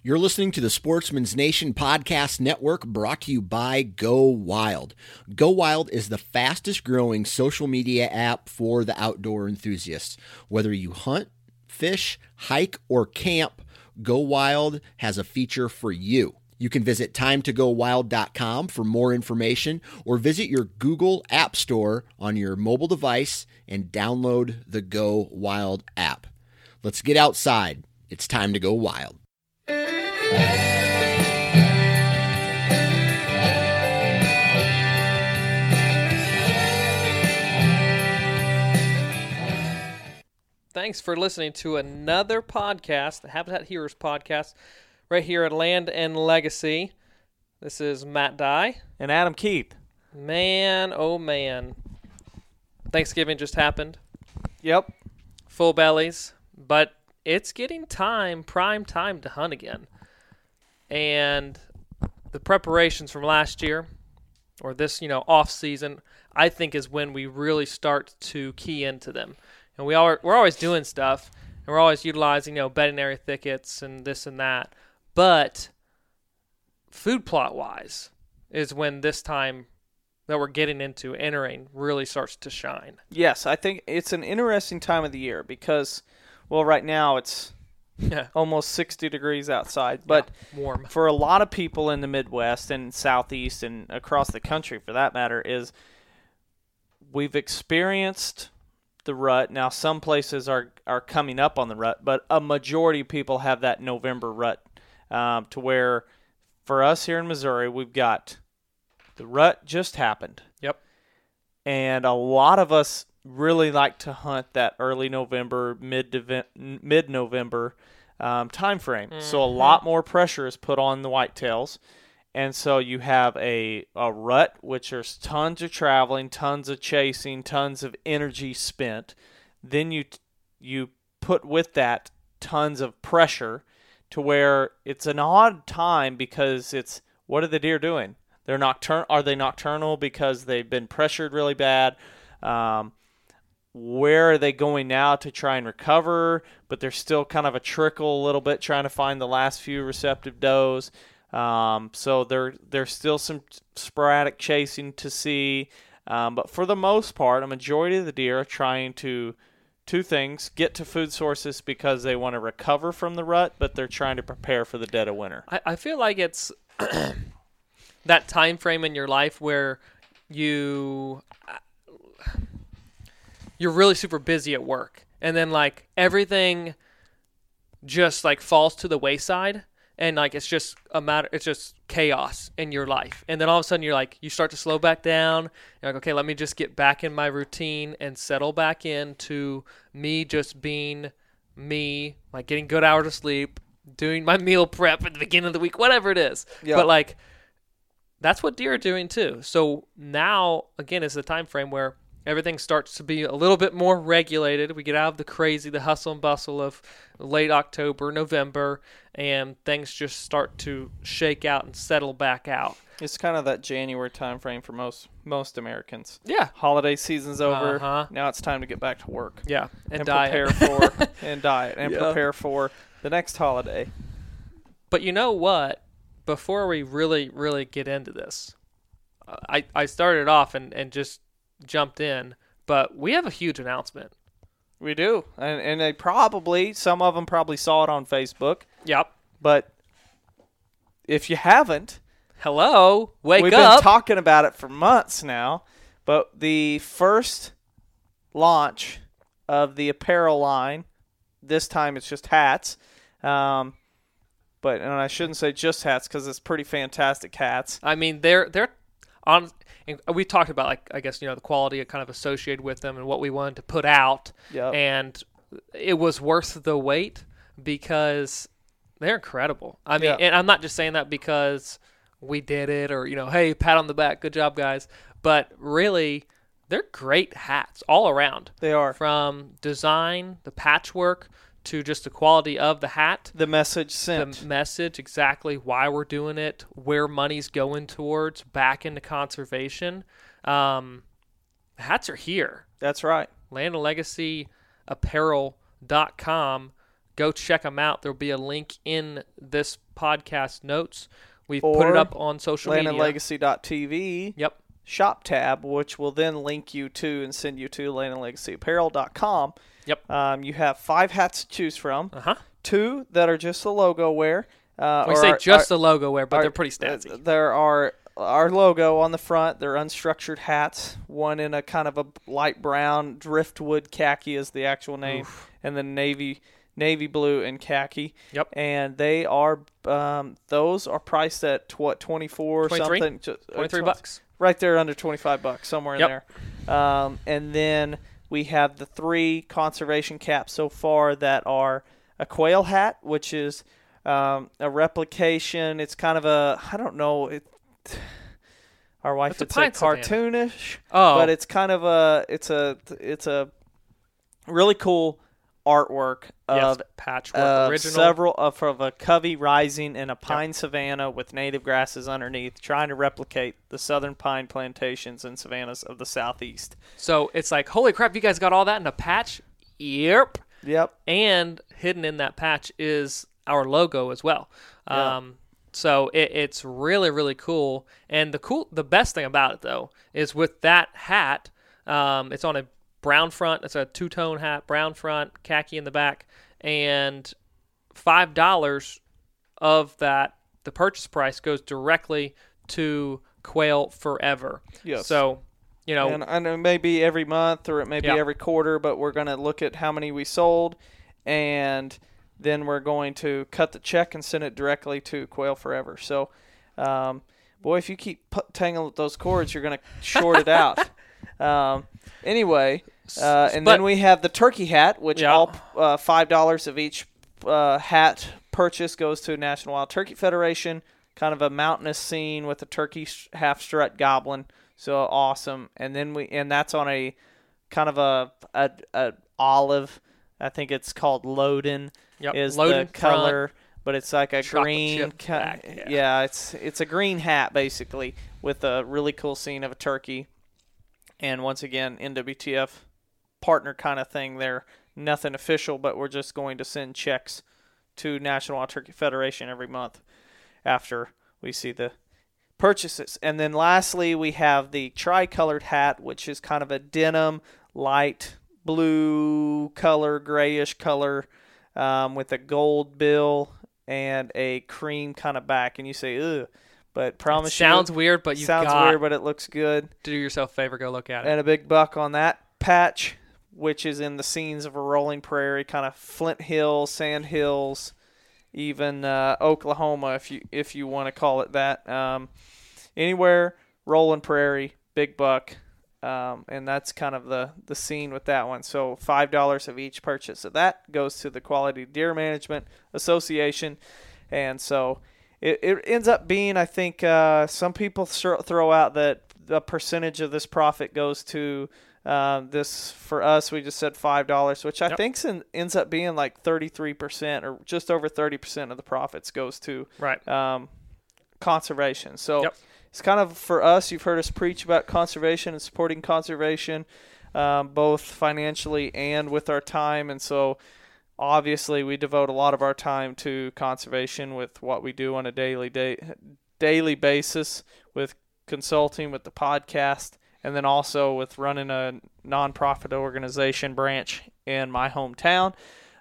You're listening to the Sportsman's Nation Podcast Network brought to you by Go Wild. Go Wild is the fastest growing social media app for the outdoor enthusiasts. Whether you hunt, fish, hike, or camp, Go Wild has a feature for you. You can visit timetogowild.com for more information or visit your Google App Store on your mobile device and download the Go Wild app. Let's get outside. It's time to go wild. Thanks for listening to another podcast, the Habitat Heroes podcast, right here at Land and Legacy. This is Matt Dye. and Adam Keith. Man, oh man. Thanksgiving just happened. Yep. Full bellies. But it's getting time, prime time to hunt again. And the preparations from last year, or this, you know, off season, I think is when we really start to key into them. And we are we're always doing stuff, and we're always utilizing, you know, area thickets and this and that. But food plot wise is when this time that we're getting into entering really starts to shine. Yes, I think it's an interesting time of the year because, well, right now it's Yeah. almost 60 degrees outside. But warm. for a lot of people in the Midwest and Southeast and across the country for that matter, is we've experienced the rut. Now, some places are, are coming up on the rut, but a majority of people have that November rut um, to where for us here in Missouri, we've got the rut just happened. Yep. and a lot of us really like to hunt that early November, mid mid November um, time frame. So a lot more pressure is put on the whitetails, and so you have a a rut, which there's tons of traveling, tons of chasing, tons of energy spent. Then you you put with that tons of pressure to where it's an odd time because it's what are the deer doing? They're nocturnal. Are they nocturnal because they've been pressured really bad? Um, where are they going now to try and recover? But there's still kind of a trickle a little bit trying to find the last few receptive does. Um, so there there's still some sporadic chasing to see. Um, but for the most part, a majority of the deer are trying to two things get to food sources because they want to recover from the rut, but they're trying to prepare for the dead of winter. I, I feel like it's that time frame in your life where you you're really super busy at work and then like everything just like falls to the wayside and like it's just a matter it's just chaos in your life and then all of a sudden you're like you start to slow back down you're like okay let me just get back in my routine and settle back into me just being me like getting good hours of sleep doing my meal prep at the beginning of the week whatever it is Yeah. but like that's what deer are doing too. So now again is the time frame where everything starts to be a little bit more regulated. We get out of the crazy, the hustle and bustle of late October, November, and things just start to shake out and settle back out. It's kind of that January time frame for most most Americans. Yeah. Holiday season's over. Uh-huh. Now it's time to get back to work Yeah. And, and, diet. prepare for and diet and Yeah. prepare for the next holiday. But you know what? Before we really, really get into this, uh, I, I started off and, and just jumped in, but we have a huge announcement. We do, and and they probably some of them probably saw it on Facebook, Yep. but if you haven't, Hello. Wake we've up. been talking about it for months now. But the first launch of the apparel line. This time it's just hats. Um, but and I shouldn't say just hats because it's pretty fantastic hats. I mean, they're they're on. and We talked about like I guess you know the quality kind of associated with them and what we wanted to put out, Yep. and it was worth the wait because they're incredible. I mean, Yeah. and I'm not just saying that because we did it or you know, hey, pat on the back, good job, guys. But really, they're great hats all around. They are. From design, the patchwork, to just the quality of the hat The message the sent. message exactly why we're doing it, where money's going towards, back into conservation. Um, hats are here. That's right. Land and Legacy Apparel.com. Go check them out. There'll be a link in this podcast notes. We've put it up on social media. LandandLegacy.tv Yep. Shop tab, which will then link you to and send you to LandandLegacyApparel.com. Yep. Um, you have five hats to choose from. Uh huh. Two that are just the logo wear. Uh, We or say are- just are- the logo wear, but are- they're pretty snazzy. There are our logo on the front. They're unstructured hats. One in a kind of a light brown driftwood khaki is the actual name, and then navy navy blue and khaki. Yep. And they are um, those are priced at what twenty four 23? something. Uh, 23 bucks. Right there under twenty five bucks somewhere in Yep. there. Um, and then we have the three conservation caps so far that are a quail hat, which is um, a replication. It's kind of a I don't know. It, our wife It's a would say cartoonish, Oh, but it's kind of a it's a it's a really cool artwork yes, of patchwork of original. several of, of a covey rising in a pine savanna with native grasses underneath, trying to replicate the southern pine plantations and savannas of the southeast. So it's like, holy crap, you guys got all that in a patch? Yep. Yep. and hidden in that patch is our logo as well. Yeah. Um, so it, it's really really cool. And the cool, the best thing about it though is with that hat, um, it's on a brown front. It's a two tone hat, brown front, khaki in the back, and five dollars of that the purchase price goes directly to Quail Forever. Yes. So you know, And know it may be every month or it may be Yeah. every quarter, but we're going to look at how many we sold, and then we're going to cut the check and send it directly to Quail Forever. So, um, boy, if you keep tangling those cords, you're going to short it out. Um, anyway, uh, and But- then we have the turkey hat, which Yeah. all uh, five dollars of each uh, hat purchase goes to National Wild Turkey Federation. Kind of a mountainous scene with a turkey half strut gobbler. So awesome. And then we and that's on a kind of a a, a olive. I think it's called Loden. Yep, Is Loden the color, but it's like a green. ki- yeah. yeah, it's it's a green hat basically with a really cool scene of a turkey. And once again, NWTF partner kind of thing there. Nothing official, but we're just going to send checks to National Wild Turkey Federation every month after we see the purchases. And then lastly, we have the tricolored hat, which is kind of a denim, light blue color, grayish color, um, with a gold bill and a cream kind of back. And you say, ugh. But promise sounds you, weird, but you sounds weird, but it looks good do yourself a favor, go look at it. and a big buck on that patch, which is in the scenes of a rolling prairie, kind of Flint Hills, Sand Hills, even uh, Oklahoma, if you if you want to call it that. Um, anywhere rolling prairie, big buck, um, and that's kind of the the scene with that one. So five dollars of each purchase of that goes to the Quality Deer Management Association, and so. It, it ends up being, I think, uh, some people throw out that a percentage of this profit goes to um, this. For us, we just said five dollars, which I Yep. think ends up being like thirty three percent or just over thirty percent of the profits goes to right. um, conservation. So Yep. it's kind of for us. You've heard us preach about conservation and supporting conservation, um, both financially and with our time. And so, obviously, we devote a lot of our time to conservation with what we do on a daily day, daily basis with consulting with the podcast, and then also with running a nonprofit organization branch in my hometown.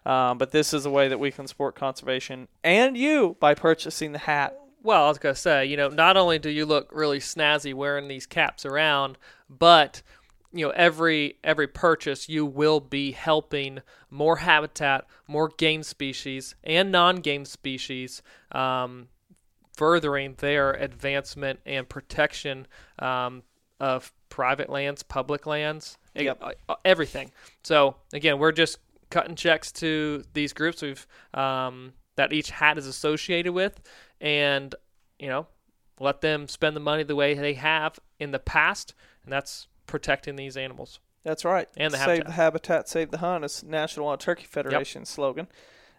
Um, but this is a way that we can support conservation and you by purchasing the hat. Well, I was gonna say, you know, not only do you look really snazzy wearing these caps around, but you know every every purchase you will be helping more habitat more game species and non-game species um, furthering their advancement and protection um, of private lands public lands Yep. uh, everything so again we're just cutting checks to these groups we've um, that each hat is associated with and you know let them spend the money the way they have in the past and that's protecting these animals That's right. And the save habitat. the habitat, save the hunt is National Wild Turkey Federation slogan.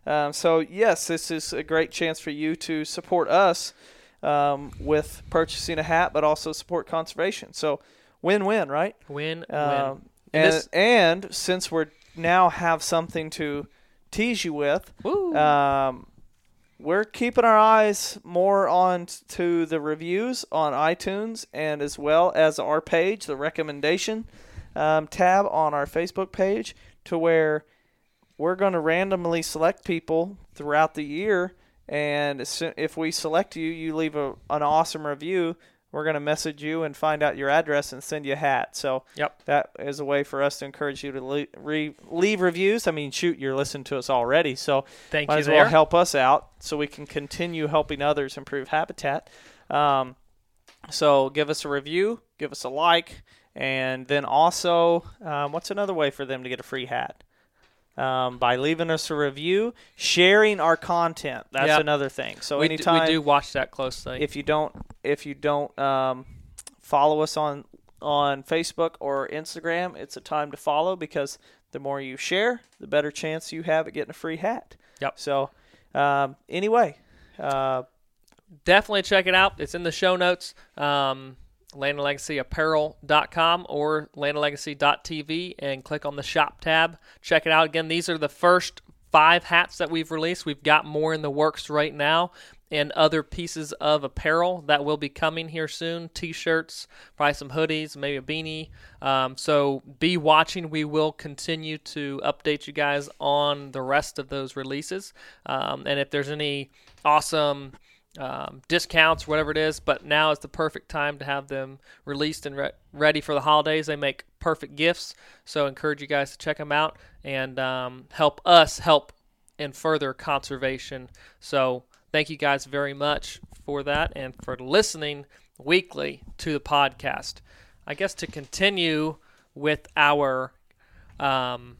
Um, so yes, this is a great chance for you to support us um, with purchasing a hat, but also support conservation. So win-win, right? win win Um, And and this- and since we're now have something to tease you with, um, we're keeping our eyes more on to the reviews on iTunes and as well as our page, the recommendation um, tab on our Facebook page, to where we're going to randomly select people throughout the year. And if we select you, you leave a, an awesome review. We're going to message you and find out your address and send you a hat. So Yep. that is a way for us to encourage you to le- re- leave reviews. I mean, shoot, you're listening to us already, so Thank might you as well help us out so we can continue helping others improve habitat. Um, so give us a review, give us a like, and then also, um, what's another way for them to get a free hat? Um, by leaving us a review, sharing our content. That's Yep. another thing. So we, do, anytime we do watch that closely. if you don't if you don't um, follow us on on Facebook or Instagram, it's a time to follow because the more you share, the better chance you have at getting a free hat. Yep. So um, anyway, uh, Definitely check it out. It's in the show notes. Um, landandlegacyapparel.com or landandlegacy.tv and click on the shop tab. Check it out again. These are the first five hats that we've released. We've got more in the works right now and other pieces of apparel that will be coming here soon t-shirts probably some hoodies maybe a beanie um, so be watching we will continue to update you guys on the rest of those releases um, and if there's any awesome um, discounts, whatever it is. But now is the perfect time to have them released and re- ready for the holidays. They make perfect gifts, so I encourage you guys to check them out and um, help us help in further conservation. So thank you guys very much for that and for listening weekly to the podcast. I guess to continue with our um,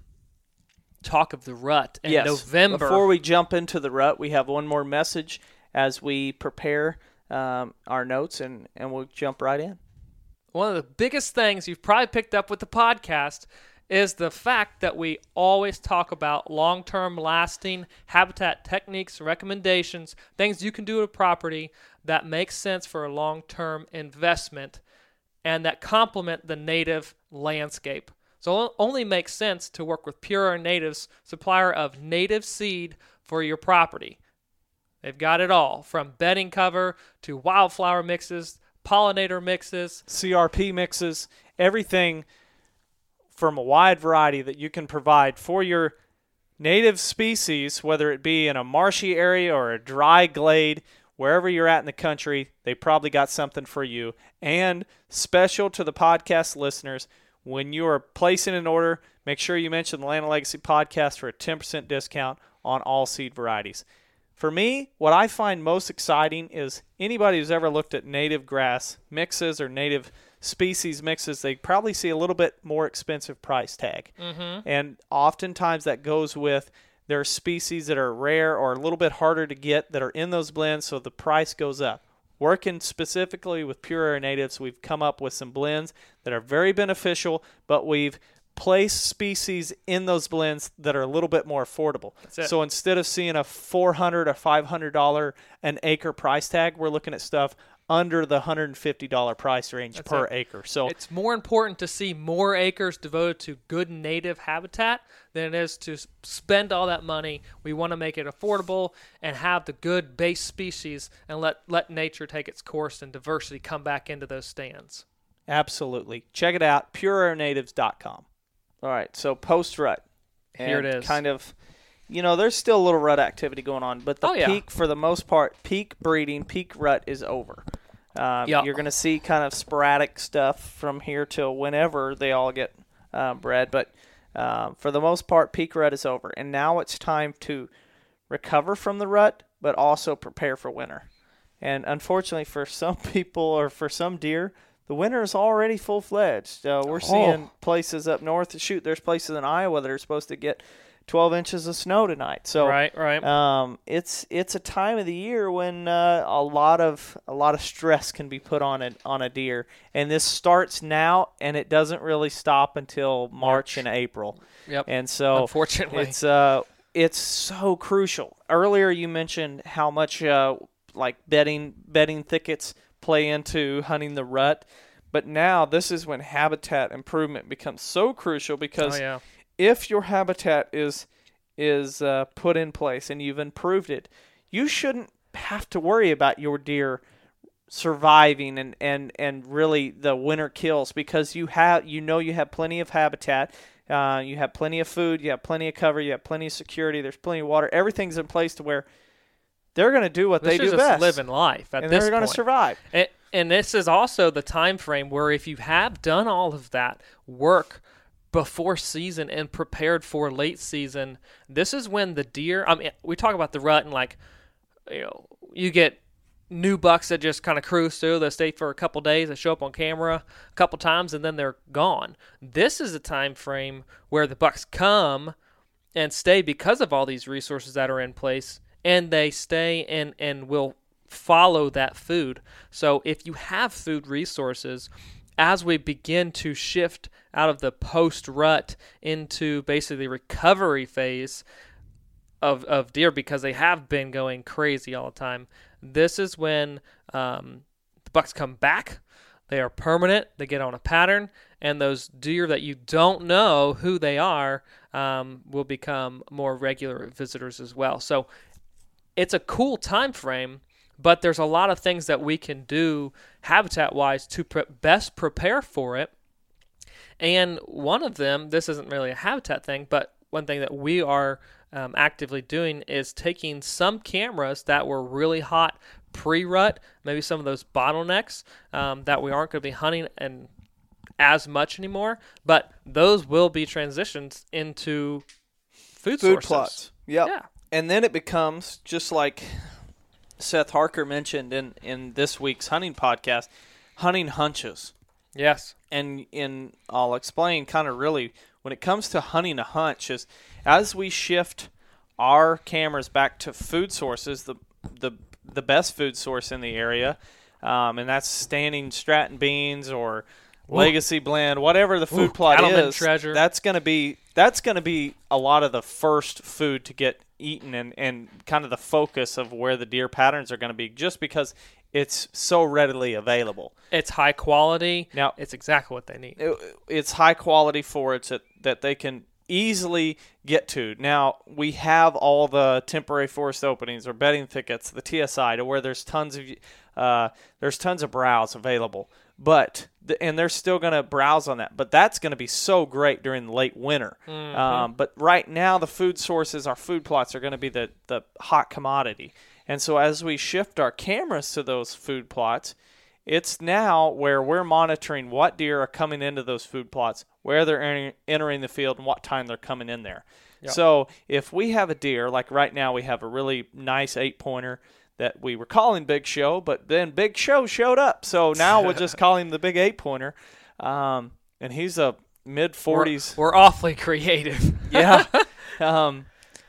talk of the rut in yes. November. Before we jump into the rut, we have one more message as we prepare um, our notes, and and we'll jump right in. one of the biggest things you've probably picked up with the podcast is the fact that we always talk about long term lasting habitat techniques, recommendations, things you can do to a property that make sense for a long term investment and that complement the native landscape. So it only makes sense to work with Pure Natives, supplier of native seed for your property. They've got it all from bedding cover to wildflower mixes, pollinator mixes, CRP mixes, everything from a wide variety that you can provide for your native species, whether it be in a marshy area or a dry glade, wherever you're at in the country, they probably got something for you. And special to the podcast listeners, when you are placing an order, make sure you mention the Land and Legacy podcast for a 10% discount on all seed varieties. For me, what I find most exciting is anybody who's ever looked at native grass mixes or native species mixes, they probably see a little bit more expensive price tag. Mm-hmm. And oftentimes that goes with there are species that are rare or a little bit harder to get that are in those blends, so the price goes up. Working specifically with Pure Air Natives, we've come up with some blends that are very beneficial, but we've placed species in those blends that are a little bit more affordable. So instead of seeing a 400 or 500 dollar an acre price tag, we're looking at stuff under the 150 dollar price range That's per it. acre. So It's more important to see more acres devoted to good native habitat than it is to spend all that money. We want to make it affordable and have the good base species and let, let nature take its course and diversity come back into those stands. Absolutely. Check it out, pureairnatives.com. All right, so post rut. Here it And. Kind of, you know, there's still a little rut activity going on, but the Oh, yeah. peak, for the most part, peak breeding, peak rut is over. Um, Yep. You're going to see kind of sporadic stuff from here till whenever they all get uh, bred, but um, for the most part, peak rut is over, and now it's time to recover from the rut, but also prepare for winter. And unfortunately, for some people or for some deer, the winter is already full fledged. Uh, we're seeing places up north. Shoot, there's places in Iowa that are supposed to get 12 inches of snow tonight. So right, right. um, it's it's a time of the year when uh, a lot of a lot of stress can be put on a on a deer, and this starts now, and it doesn't really stop until March, and April. Yep. And so Unfortunately. it's uh it's so crucial. Earlier you mentioned how much uh like bedding bedding thickets play into hunting the rut, but now this is when habitat improvement becomes so crucial oh because yeah. if your habitat is is uh, put in place and you've improved it, you shouldn't have to worry about your deer surviving and, and, and really the winter kills because you have you know you have plenty of habitat, uh, you have plenty of food, you have plenty of cover, you have plenty of security, there's plenty of water, everything's in place to where they're going to do what This they do just best, living life at and they're going to survive. And, and this is also the time frame where if you have done all of that work before season and prepared for late season, this is when the deer. I mean, we talk about the rut and like, you know, you get new bucks that just kind of cruise through. They stay for a couple days. They show up on camera a couple times and then they're gone. This is a time frame where the bucks come and stay because of all these resources that are in place and they stay and and will follow that food. So if you have food resources as we begin to shift out of the post rut into basically recovery phase of, of deer because they have been going crazy all the time this is when um, the bucks come back. They are permanent. They get on a pattern and those deer that you don't know who they are um, will become more regular visitors as well. So it's a cool time frame but there's a lot of things that we can do habitat wise to pre- best prepare for it and one of them this isn't really a habitat thing but one thing that we are um, actively doing is taking some cameras that were really hot pre-rut maybe some of those bottlenecks um, that we aren't going to be hunting and as much anymore but those will be transitions into food, Food sources. plots. Yep. yeah and then it becomes just like Seth Harker mentioned in in this week's hunting podcast, hunting hunches. yes And in I'll explain kind of really when it comes to hunting a hunch is as we shift our cameras back to food sources, the the the best food source in the area, um, and that's standing Stratton beans or Legacy blend, whatever the food Ooh, plot is. treasure. That's gonna be that's gonna be a lot of the first food to get eaten and, and kind of the focus of where the deer patterns are going to be just because it's so readily available. it's high quality Now- it's exactly what they need It- it's high quality forage that, that they can easily get to. Now, we have all the temporary forest openings or bedding thickets, the TSI, to where there's tons of uh, there's tons of browse available. But and they're still going to browse on that, but that's going to be so great during the late winter. Um, but right now, the food sources, our food plots, are going to be the the hot commodity. And so, as we shift our cameras to those food plots, it's now where we're monitoring what deer are coming into those food plots, where they're entering the field, and what time they're coming in there. So if we have a deer, like right now, we have a really nice eight pointer that we were calling Big Show, but then Big Show showed up. So now we'll just call him the Big Eight Pointer. Um, and he's a mid 40s. we're, we're awfully creative yeah. Um,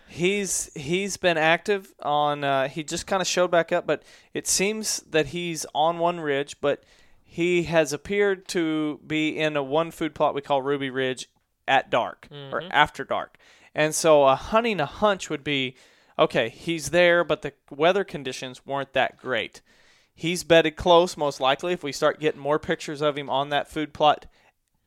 he's he's been active on. Uh, he just kind of showed back up, but it seems that he's on one ridge, but he has appeared to be in a one food plot we call Ruby Ridge at dark or after dark. And so uh, hunting a hunch would be okay. He's there, but the weather conditions weren't that great. He's bedded close, most likely. If we start getting more pictures of him on that food plot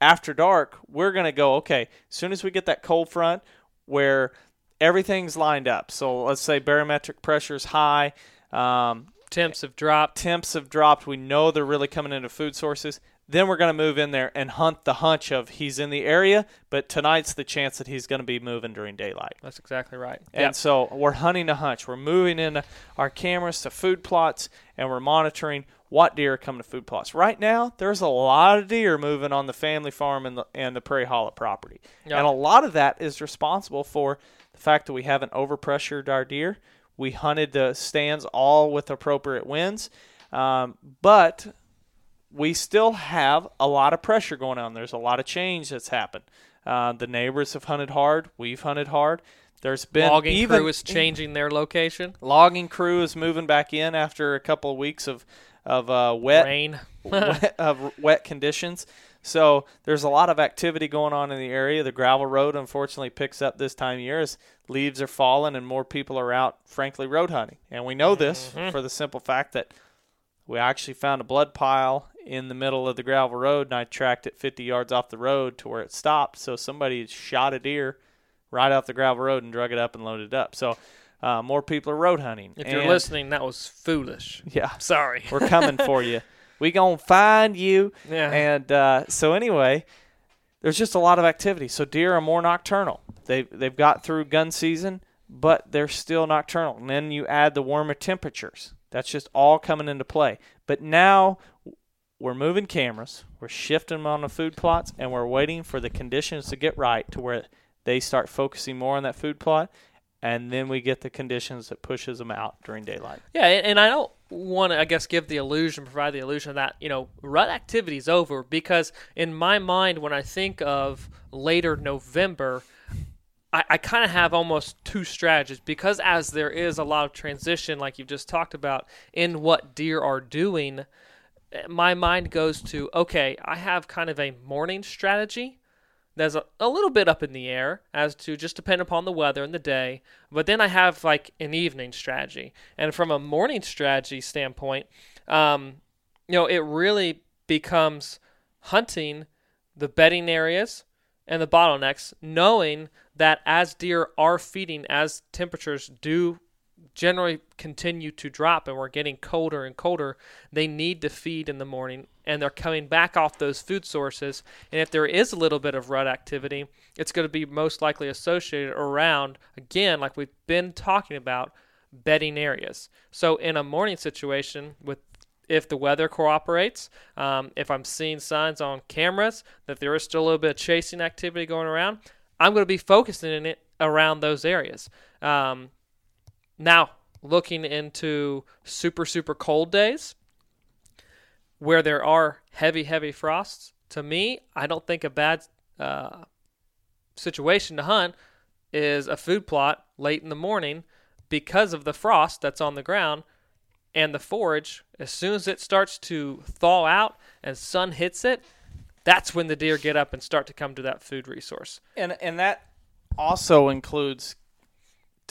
after dark, we're going to go, okay, as soon as we get that cold front where everything's lined up. So let's say barometric pressure is high, um, temps have dropped temps have dropped. We know they're really coming into food sources. Then we're going to move in there and hunt the hunch of he's in the area, but tonight's the chance that he's going to be moving during daylight. that's exactly right And Yep. so we're hunting a hunch. We're moving in our cameras to food plots and we're monitoring what deer are coming to food plots. Right now, there's a lot of deer moving on the family farm and the, and the Prairie Hollow property. Yeah. And a lot of that is responsible for the fact that we haven't overpressured our deer. We hunted the stands all with appropriate winds. Um, but we still have a lot of pressure going on. There's a lot of change that's happened. Uh, the neighbors have hunted hard. We've hunted hard. There's been Logging even crew is changing their location. logging crew is moving back in after a couple of weeks of of uh, wet, Rain. wet of wet conditions. So there's a lot of activity going on in the area. The gravel road unfortunately picks up this time of year as leaves are falling and more people are out, frankly, road hunting. And we know this for the simple fact that we actually found a blood pile in the middle of the gravel road, and I tracked it 50 yards off the road to where it stopped. So somebody shot a deer right off the gravel road and drug it up and loaded it up. So uh, more people are road hunting. If you're listening, that was foolish. yeah, Sorry. we're coming for you. We gonna find you. Yeah. And uh, so anyway, there's just a lot of activity. So deer are more nocturnal. They they've got through gun season, but they're still nocturnal. And then you add the warmer temperatures. That's just all coming into play. But now we're moving cameras, we're shifting them on the food plots, and we're waiting for the conditions to get right to where they start focusing more on that food plot, and then we get the conditions that pushes them out during daylight. Yeah, and I don't want to, I guess, give the illusion, provide the illusion that you know rut activity is over because in my mind, when I think of later November, I, I kind of have almost two strategies because as there is a lot of transition, like you've just talked about, in what deer are doing, my mind goes to okay, I have kind of a morning strategy that's a, a little bit up in the air as to just depend upon the weather and the day. But then I have like an evening strategy. And from a morning strategy standpoint, um, you know, it really becomes hunting the bedding areas and the bottlenecks, knowing that as deer are feeding, as temperatures do generally continue to drop and we're getting colder and colder, they need to feed in the morning and they're coming back off those food sources. And if there is a little bit of rut activity, it's going to be most likely associated around, again, like we've been talking about, bedding areas. So in a morning situation with if the weather cooperates, um, if I'm seeing signs on cameras that there is still a little bit of chasing activity going around, I'm going to be focusing in it around those areas. Um, now, looking into super, super cold days where there are heavy, heavy frosts, to me, I don't think a bad uh, situation to hunt is a food plot late in the morning because of the frost that's on the ground and the forage. As soon as it starts to thaw out and sun hits it, that's when the deer get up and start to come to that food resource. and and that also includes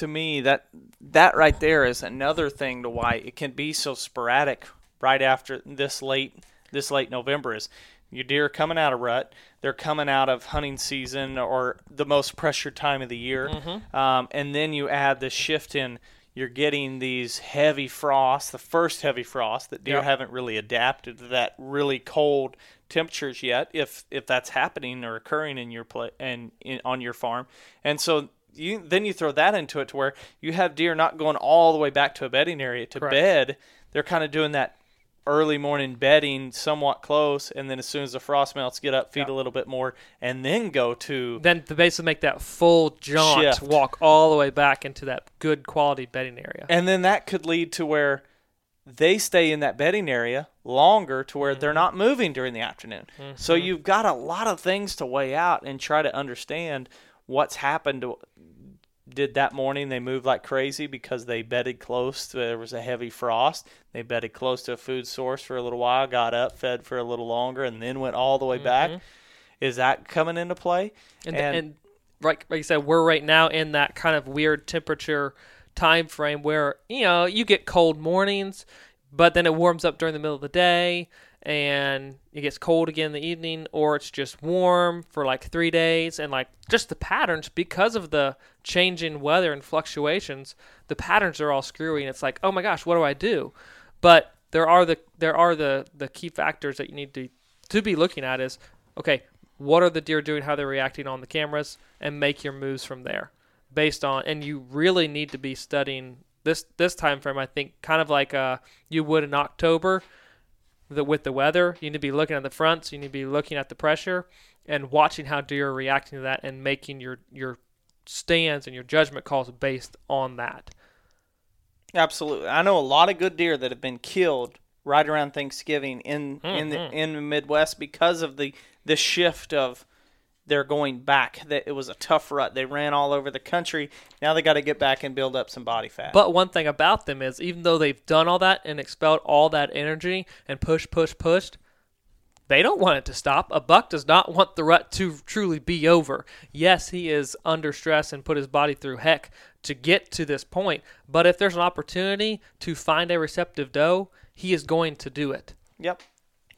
to me that that right there is another thing to why it can be so sporadic right after this late this late November is your deer coming out of rut. They're coming out of hunting season or the most pressured time of the year. Um, and then you add the shift in you're getting these heavy frosts the first heavy frost that deer Yep. haven't really adapted to that really cold temperatures yet if if that's happening or occurring in your play and in, on your farm. And so you then you throw that into it to where you have deer not going all the way back to a bedding area to Correct. bed they're kind of doing that early morning bedding somewhat close and then as soon as the frost melts get up feed a little bit more and then go to Then to basically make that full jaunt, Shift. walk all the way back into that good quality bedding area. And then that could lead to where they stay in that bedding area longer to where they're mm-hmm. not moving during the afternoon. So mm-hmm. you've got a lot of things to weigh out and try to understand what's happened to did that morning they moved like crazy because they bedded close to, there was a heavy frost. They bedded close to a food source for a little while got up fed for a little longer and then went all the way back. Mm-hmm. Is that coming into play? And, and, like, like you said, we're right now in that kind of weird temperature time frame where you know you get cold mornings, but then it warms up during the middle of the day, and it gets cold again in the evening, or it's just warm for like three days, and like just the patterns because of the changing weather and fluctuations, the patterns are all screwy, and it's like, oh my gosh, what do I do? But there are the there are the the key factors that you need to to be looking at is okay what are the deer doing how they're reacting on the cameras and make your moves from there based on and you really need to be studying this this time frame i think kind of like uh you would in october the, with the weather. You need to be looking at the fronts. You need to be looking at the pressure and watching how deer are reacting to that and making your your stands and your judgment calls based on that. Absolutely. I know a lot of good deer that have been killed right around Thanksgiving in in the Mhm. in the Midwest because of the the shift of they're going back. That it was a tough rut. They ran all over the country. Now they got to get back and build up some body fat. But one thing about them is, even though they've done all that and expelled all that energy and push, push, pushed, they don't want it to stop. A buck does not want the rut to truly be over. Yes, he is under stress and put his body through heck to get to this point. But if there's an opportunity to find a receptive doe, he is going to do it. Yep.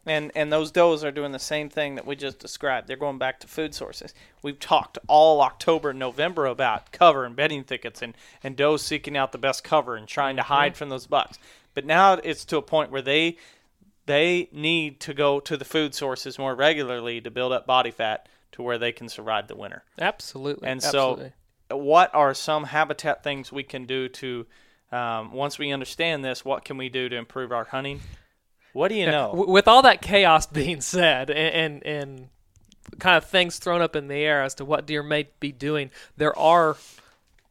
And and those does are doing the same thing that we just described. They're going back to food sources. We've talked all October and November about cover and bedding thickets and, and does seeking out the best cover and trying to hide from those bucks. But now it's to a point where they they need to go to the food sources more regularly to build up body fat to where they can survive the winter. Absolutely. And Absolutely. so, what are some habitat things we can do to, um, once we understand this, what can we do to improve our hunting? What do you know? W- with all that chaos being said and, and and kind of things thrown up in the air as to what deer may be doing, there are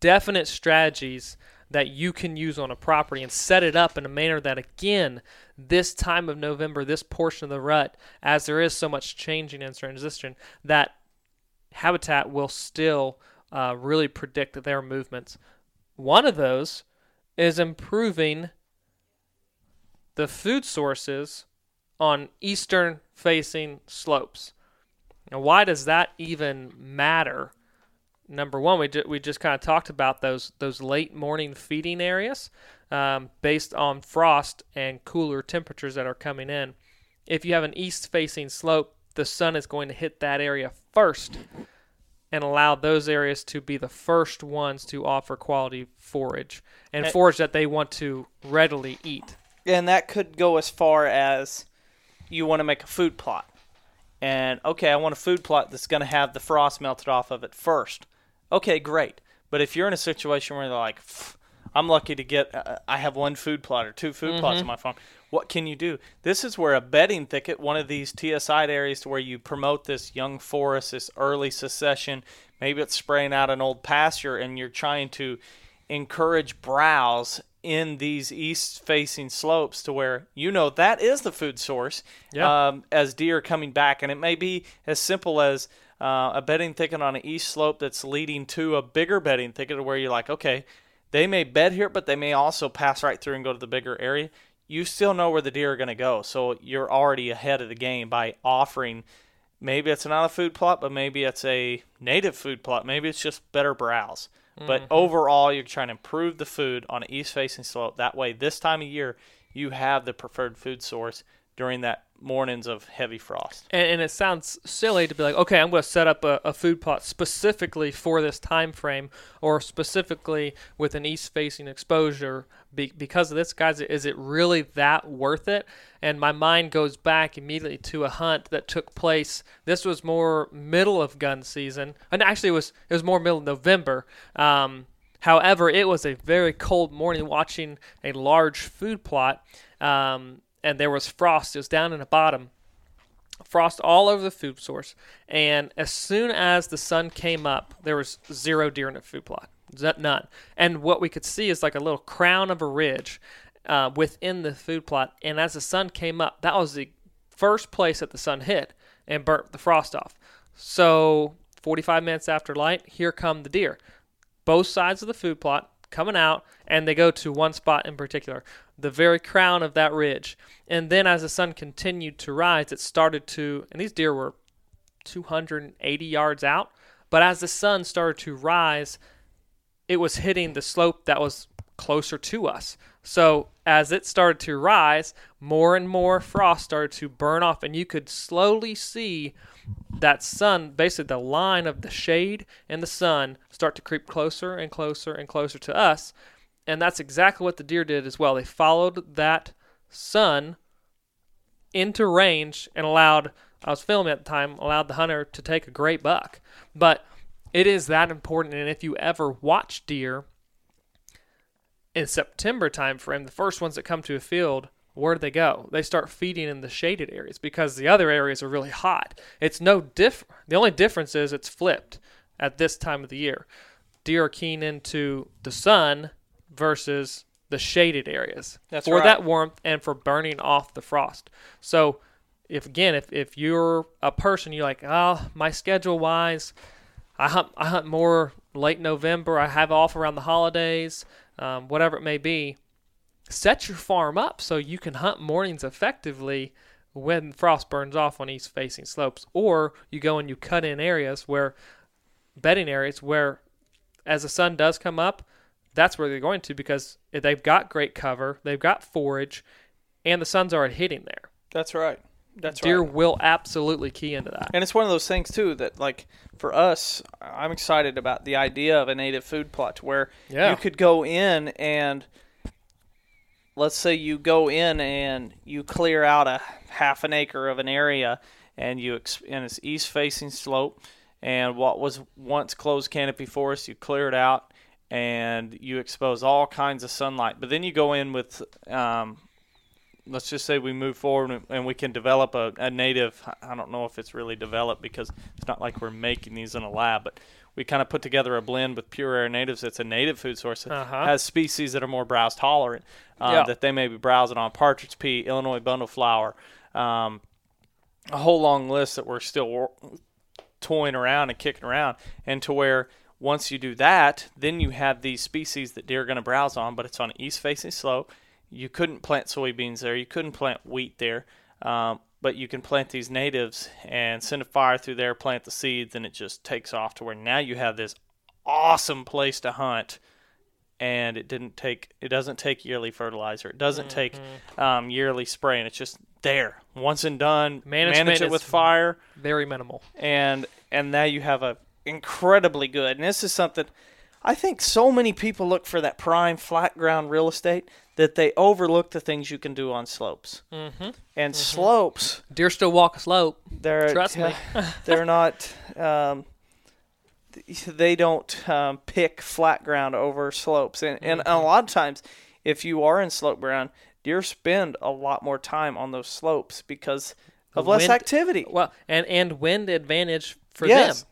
definite strategies that you can use on a property and set it up in a manner that again this time of November, this portion of the rut, as there is so much changing and transition, that habitat will still uh, really predict their movements. One of those is improving the food sources on eastern facing slopes. Now, why does that even matter? Number one, we, ju- we just kind of talked about those those late morning feeding areas um, based on frost and cooler temperatures that are coming in. If you have an east facing slope, the sun is going to hit that area first and allow those areas to be the first ones to offer quality forage and Eh. forage that they want to readily eat. And that could go as far as you want to make a food plot. And okay, I want a food plot that's going to have the frost melted off of it first. Okay, great. But if you're in a situation where they're like, I'm lucky to get, uh, I have one food plot or two food plots on my farm. What can you do? This is where a bedding thicket, one of these TSI areas to where you promote this young forest, this early succession, maybe it's spraying out an old pasture and you're trying to encourage browse in these east facing slopes to where you know that is the food source Yeah. um, as deer coming back. And it may be as simple as uh, a bedding thicket on an east slope that's leading to a bigger bedding thicket where you're like, okay, they may bed here, but they may also pass right through and go to the bigger area. You still know where the deer are going to go. So you're already ahead of the game by offering maybe it's not a food plot, but maybe it's a native food plot. Maybe it's just better browse. But mm-hmm. overall, you're trying to improve the food on an east facing slope. That way, this time of year, you have the preferred food source during that mornings of heavy frost. And, and it sounds silly to be like, okay, I'm going to set up a, a food plot specifically for this time frame, or specifically with an east-facing exposure. Be, because of this, guys, is it really that worth it? And my mind goes back immediately to a hunt that took place. This was more middle of gun season, and actually, it was it was more middle of November. Um, However, it was a very cold morning watching a large food plot, um, and there was frost. It was down in the bottom, frost all over the food source. And as soon as the sun came up, there was zero deer in the food plot, none. And what we could see is like a little crown of a ridge uh, within the food plot. And as the sun came up, that was the first place that the sun hit and burnt the frost off. So 45 minutes after light, here come the deer both sides of the food plot coming out and they go to one spot in particular the very crown of that ridge. And then as the sun continued to rise it started to and these deer were 280 yards out but as the sun started to rise it was hitting the slope that was closer to us. So as it started to rise more and more frost started to burn off and you could slowly see that sun, basically the line of the shade and the sun, start to creep closer and closer and closer to us. And that's exactly what the deer did as well. They followed that sun into range and allowed, I was filming at the time, allowed the hunter to take a great buck. But it is that important. And if you ever watch deer in September timeframe, the first ones that come to a field where do they go? They start feeding in the shaded areas because the other areas are really hot. It's no diff. The only difference is it's flipped at this time of the year. Deer are keen into the sun versus the shaded areas That's for right. that warmth and for burning off the frost. So, if again, if, if you're a person, you're like, oh, my schedule wise, I hunt I hunt more late November. I have off around the holidays, um, whatever it may be. Set your farm up so you can hunt mornings effectively when frost burns off on east facing slopes, or you go and you cut in areas where bedding areas where, as the sun does come up, that's where they're going to because they've got great cover, they've got forage, and the sun's already hitting there. That's right. That's Deer right. will absolutely key into that. And it's one of those things too that like for us, I'm excited about the idea of a native food plot where Yeah. you could go in and let's say you go in and you clear out a half an acre of an area and you and it's east facing slope and what was once closed canopy forest you clear it out and you expose all kinds of sunlight. But then you go in with um, let's just say we move forward and- we can develop a, a native i don't know if it's really developed because it's not like we're making these in a lab but we kind of put together a blend with Pure Air Natives it's a native food source that Uh-huh. has species that are more browse tolerant uh, Yeah. that they may be browsing on partridge pea illinois bundle flower um, a whole long list that we're still toying around and kicking around, and to where once you do that, then you have these species that deer are going to browse on, but it's on an east-facing slope. You couldn't plant soybeans there. You couldn't plant wheat there, um, but you can plant these natives and send a fire through there, plant the seeds, and it just takes off to where now you have this awesome place to hunt. And it didn't take it doesn't take yearly fertilizer. It doesn't take um, yearly spraying it's just there once and done. Management manage it with fire. Very minimal. and and now you have a incredibly good and this is something i think so many people look for that prime flat ground real estate that they overlook the things you can do on slopes mm-hmm. and slopes Deer still walk a slope. they're Trust me. they're not um, they don't um, pick flat ground over slopes and, and Mm-hmm. a lot of times if you are in slope ground deer spend a lot more time on those slopes because of less activity Well, and and wind advantage for yes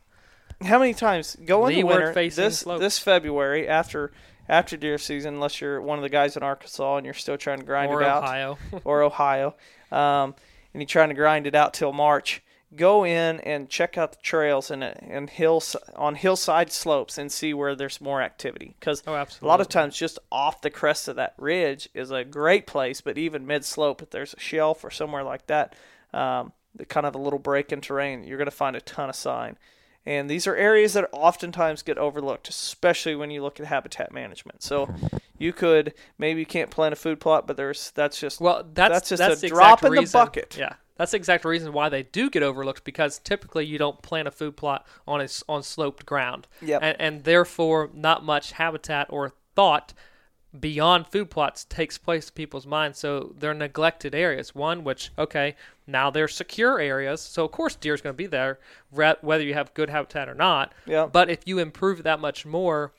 them. how many times go in the Leeward winter this slopes. this february after after deer season unless you're one of the guys in arkansas and you're still trying to grind Or it out Ohio. or Ohio, um, and you're trying to grind it out till March, go in and check out the trails and and hills on hillside slopes and see where there's more activity. Because Oh, a lot of times, just off the crest of that ridge is a great place. But even mid slope, if there's a shelf or somewhere like that, um, the kind of a little break in terrain, you're going to find a ton of sign. And these are areas that oftentimes get overlooked, especially when you look at habitat management. So you could maybe you can't plant a food plot, but there's that's just Well, that's That's just a the drop in the bucket. Yeah, that's the exact reason why they do get overlooked because typically you don't plant a food plot on a on sloped ground. Yep. And, and therefore, not much habitat or thought beyond food plots takes place in people's minds. So they're neglected areas. One, which okay, now they're secure areas. So of course, deer's going to be there, re- whether you have good habitat or not. Yep. But if you improve that much more,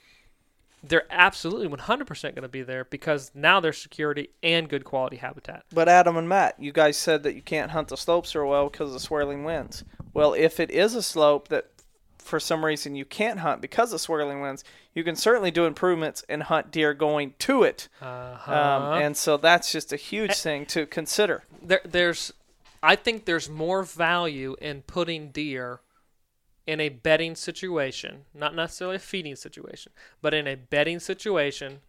they're absolutely 100% going to be there because now there's security and good quality habitat. But Adam and Matt, you guys said that you can't hunt the slopes very well because of the swirling winds. Well, if it is a slope that for some reason you can't hunt because of swirling winds, you can certainly do improvements and hunt deer going to it. Uh-huh. Um, and so that's just a huge thing to consider. there, there's I think there's more value in putting deer in a bedding situation, not necessarily a feeding situation, but in a bedding situation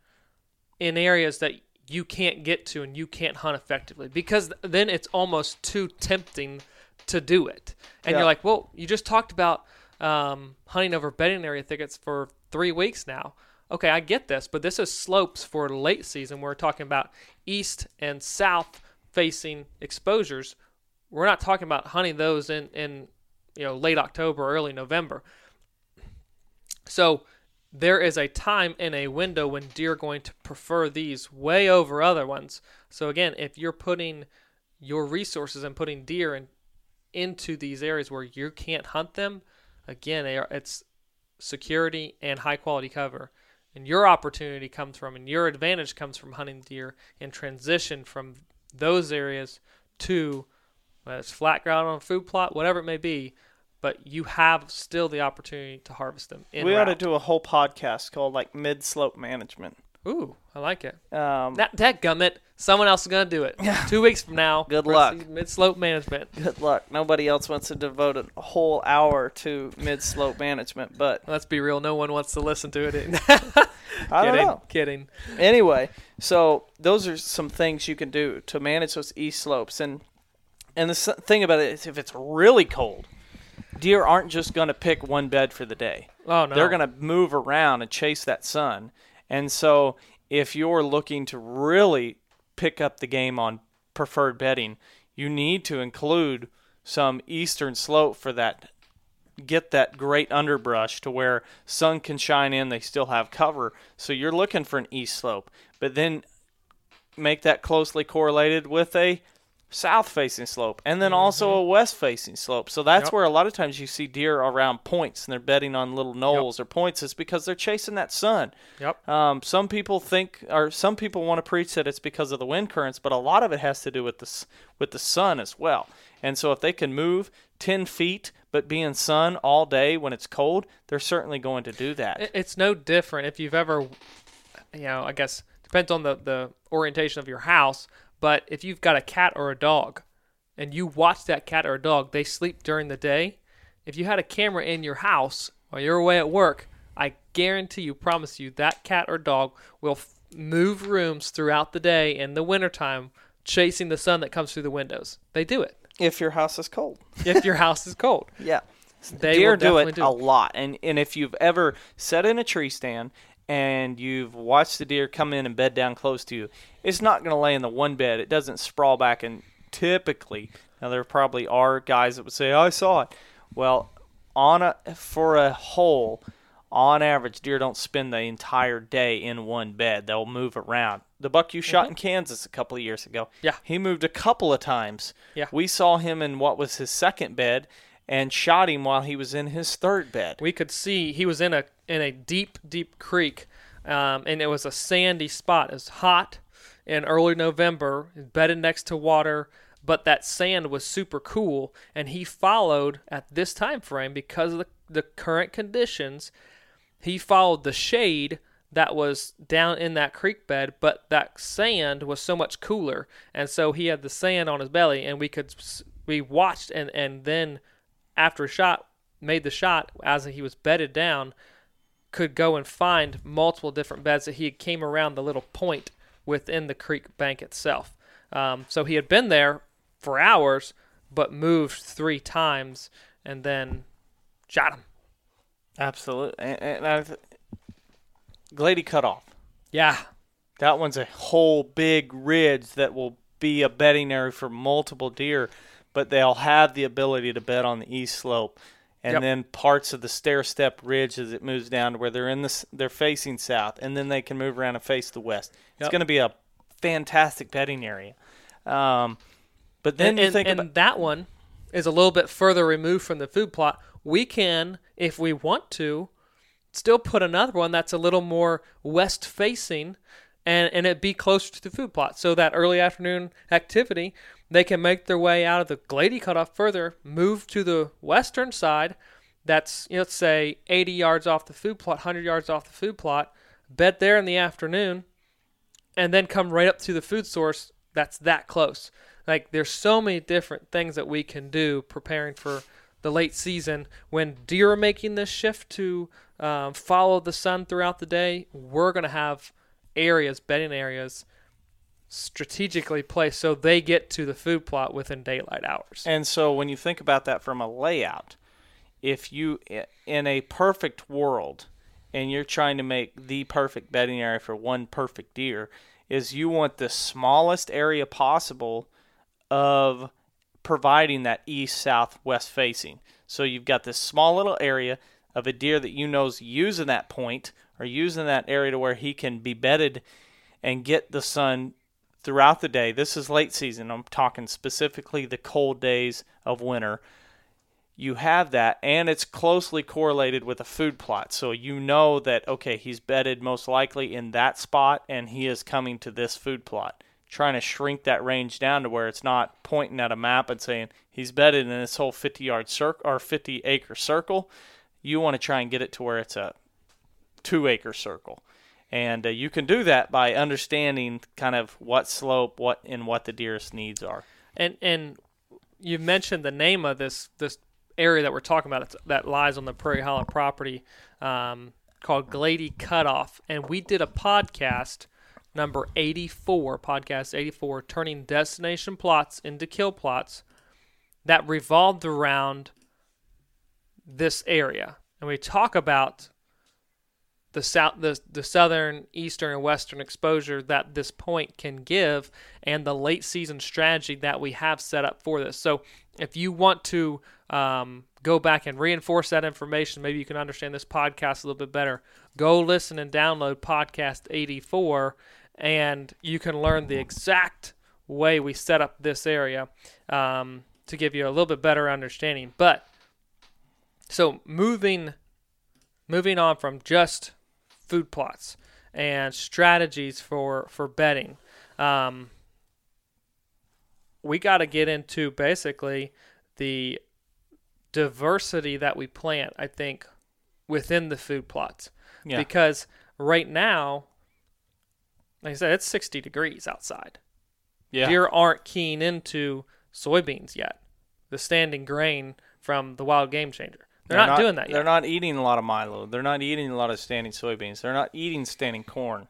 in areas that you can't get to and you can't hunt effectively because then it's almost too tempting to do it. And Yeah. you're like, well, you just talked about um, hunting over bedding area thickets for three weeks now. Okay, I get this, but this is slopes for late season. We're talking about east and south facing exposures. We're not talking about hunting those in, in you know late October, early November. So there is a time and a window when deer are going to prefer these way over other ones. So again, if you're putting your resources and putting deer in, into these areas where you can't hunt them, again, are- it's security and high quality cover. And your opportunity comes from, and your advantage comes from hunting deer in transition from those areas to whether it's flat ground on a food plot, whatever it may be, but you have still the opportunity to harvest them. In we ought to do a whole podcast called like mid slope management. Ooh, I like it. Um, That that gummit, someone else is gonna do it. Two weeks from now. Good luck. Mid slope management. good luck. Nobody else wants to devote a whole hour to mid slope management, but Let's be real. No one wants to listen to it. I don't kidding. know. Kidding. anyway, so those are some things you can do to manage those east slopes, and and the thing about it is, if it's really cold, deer aren't just going to pick one bed for the day. Oh no. They're going to move around and chase that sun, and so if you're looking to really pick up the game on preferred betting, you need to include some eastern slope for that get that great underbrush to where sun can shine in they still have cover. So you're looking for an east slope but then make that closely correlated with a south facing slope and then also a west facing slope so that's Yep. where a lot of times you see deer around points and they're bedding on little knolls or points is because they're chasing that sun Yep. um, some people think, or some people want to preach that it's because of the wind currents, but a lot of it has to do with the with the sun as well. And so, if they can move ten feet but be in sun all day when it's cold, they're certainly going to do that. It's no different if you've ever, you know, I guess depends on the the orientation of your house. But if you've got a cat or a dog, and you watch that cat or dog, they sleep during the day. If you had a camera in your house while you're away at work, I guarantee you, promise you, that cat or dog will f- move rooms throughout the day in the wintertime, chasing the sun that comes through the windows. They do it if your house is cold, if your house is cold. yeah, They deer will do it do a lot. And and if you've ever sat in a tree stand and you've watched the deer come in and bed down close to you, it's not going to lay in the one bed. It doesn't sprawl back. And typically, now there probably are guys that would say, "I saw it." Well, on a for a whole, on average, deer don't spend the entire day in one bed. They'll move around. The buck you shot in mm-hmm. Kansas a couple of years ago, Yeah. he moved a couple of times. Yeah. we saw him in what was his second bed. And shot him while he was in his third bed. we could see he was in a in a deep deep creek um, and it was a sandy spot. It was hot in early november bedded next to water but that sand was super cool and he followed at this time frame because of the, the current conditions he followed the shade that was down in that creek bed, but that sand was so much cooler, and so he had the sand on his belly, and we could we watched and and then after a shot made the shot as he was bedded down, could go and find multiple different beds that he had came around the little point within the creek bank itself. Um, so he had been there for hours, but moved three times, and then shot him. Absolutely. And, and I th- Glady cutoff. Yeah, That one's a whole big ridge that will be a bedding area for multiple deer, but they'll have the ability to bed on the east slope. And Yep. then parts of the stair step ridge as it moves down to where they're in this they're facing south, and then they can move around and face the west. It's Yep. going to be a fantastic bedding area. Um, but then and, you and- think and about that one is a little bit further removed from the food plot. We can, if we want to, still put another one that's a little more west facing and, and it be closer to the food plot. So that early afternoon activity, they can make their way out of the Glady cutoff further, move to the western side. That's you know, let's say 80 yards off the food plot, 100 yards off the food plot, bed there in the afternoon, and then come right up to the food source that's that close. Like there's so many different things that we can do preparing for the late season when deer are making this shift to um, follow the sun throughout the day. We're gonna have areas, bedding areas, strategically placed so they get to the food plot within daylight hours. And so when you think about that from a layout, if you in a perfect world and you're trying to make the perfect bedding area for one perfect deer is you want the smallest area possible of providing that east south west facing. So you've got this small little area of a deer that you know's using that point or using that area to where he can be bedded and get the sun throughout the day. This is late season. I'm talking specifically the cold days of winter. You have that, and it's closely correlated with a food plot. So you know that, okay, he's bedded most likely in that spot, and he is coming to this food plot. trying to shrink that range down to where it's not pointing at a map and saying he's bedded in this whole 50 yard circle or 50 acre circle. You want to try and get it to where it's a two acre circle. And uh, you can do that by understanding kind of what slope, what and what the deer's needs are. And and you mentioned the name of this this area that we're talking about that lies on the Prairie Hollow property um, called Glady Cutoff, and we did a podcast number 84, podcast 84, turning destination plots into kill plots that revolved around this area. And we talk about the south the, the southern eastern and western exposure that this point can give and the late season strategy that we have set up for this. So if you want to um, go back and reinforce that information maybe you can understand this podcast a little bit better. Go listen and download podcast 84 and you can learn the exact way we set up this area um, to give you a little bit better understanding. But so moving moving on from just food plots and strategies for for bedding. Um, we got to get into basically the diversity that we plant. I think within the food plots Yeah. because right now, like I said, it's 60 degrees outside. Yeah. Deer aren't keen into soybeans yet. The standing grain from the wild game changer. They're, not, doing that yet. They're not eating a lot of Milo. They're not eating a lot of standing soybeans. They're not eating standing corn.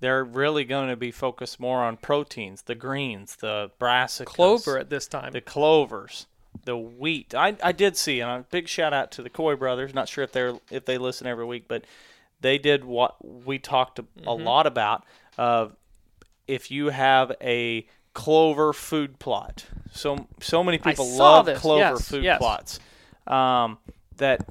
They're really going to be focused more on proteins, the greens, the brassicas, Clover at this time. the clovers, the wheat. I, I did see, and a big shout out to the Coy brothers. Not sure if they're if they listen every week, but they did what we talked a, a Mm-hmm. lot about. Uh, if you have a clover food plot, so so many people love this. clover Yes, food yes. plots. Um, that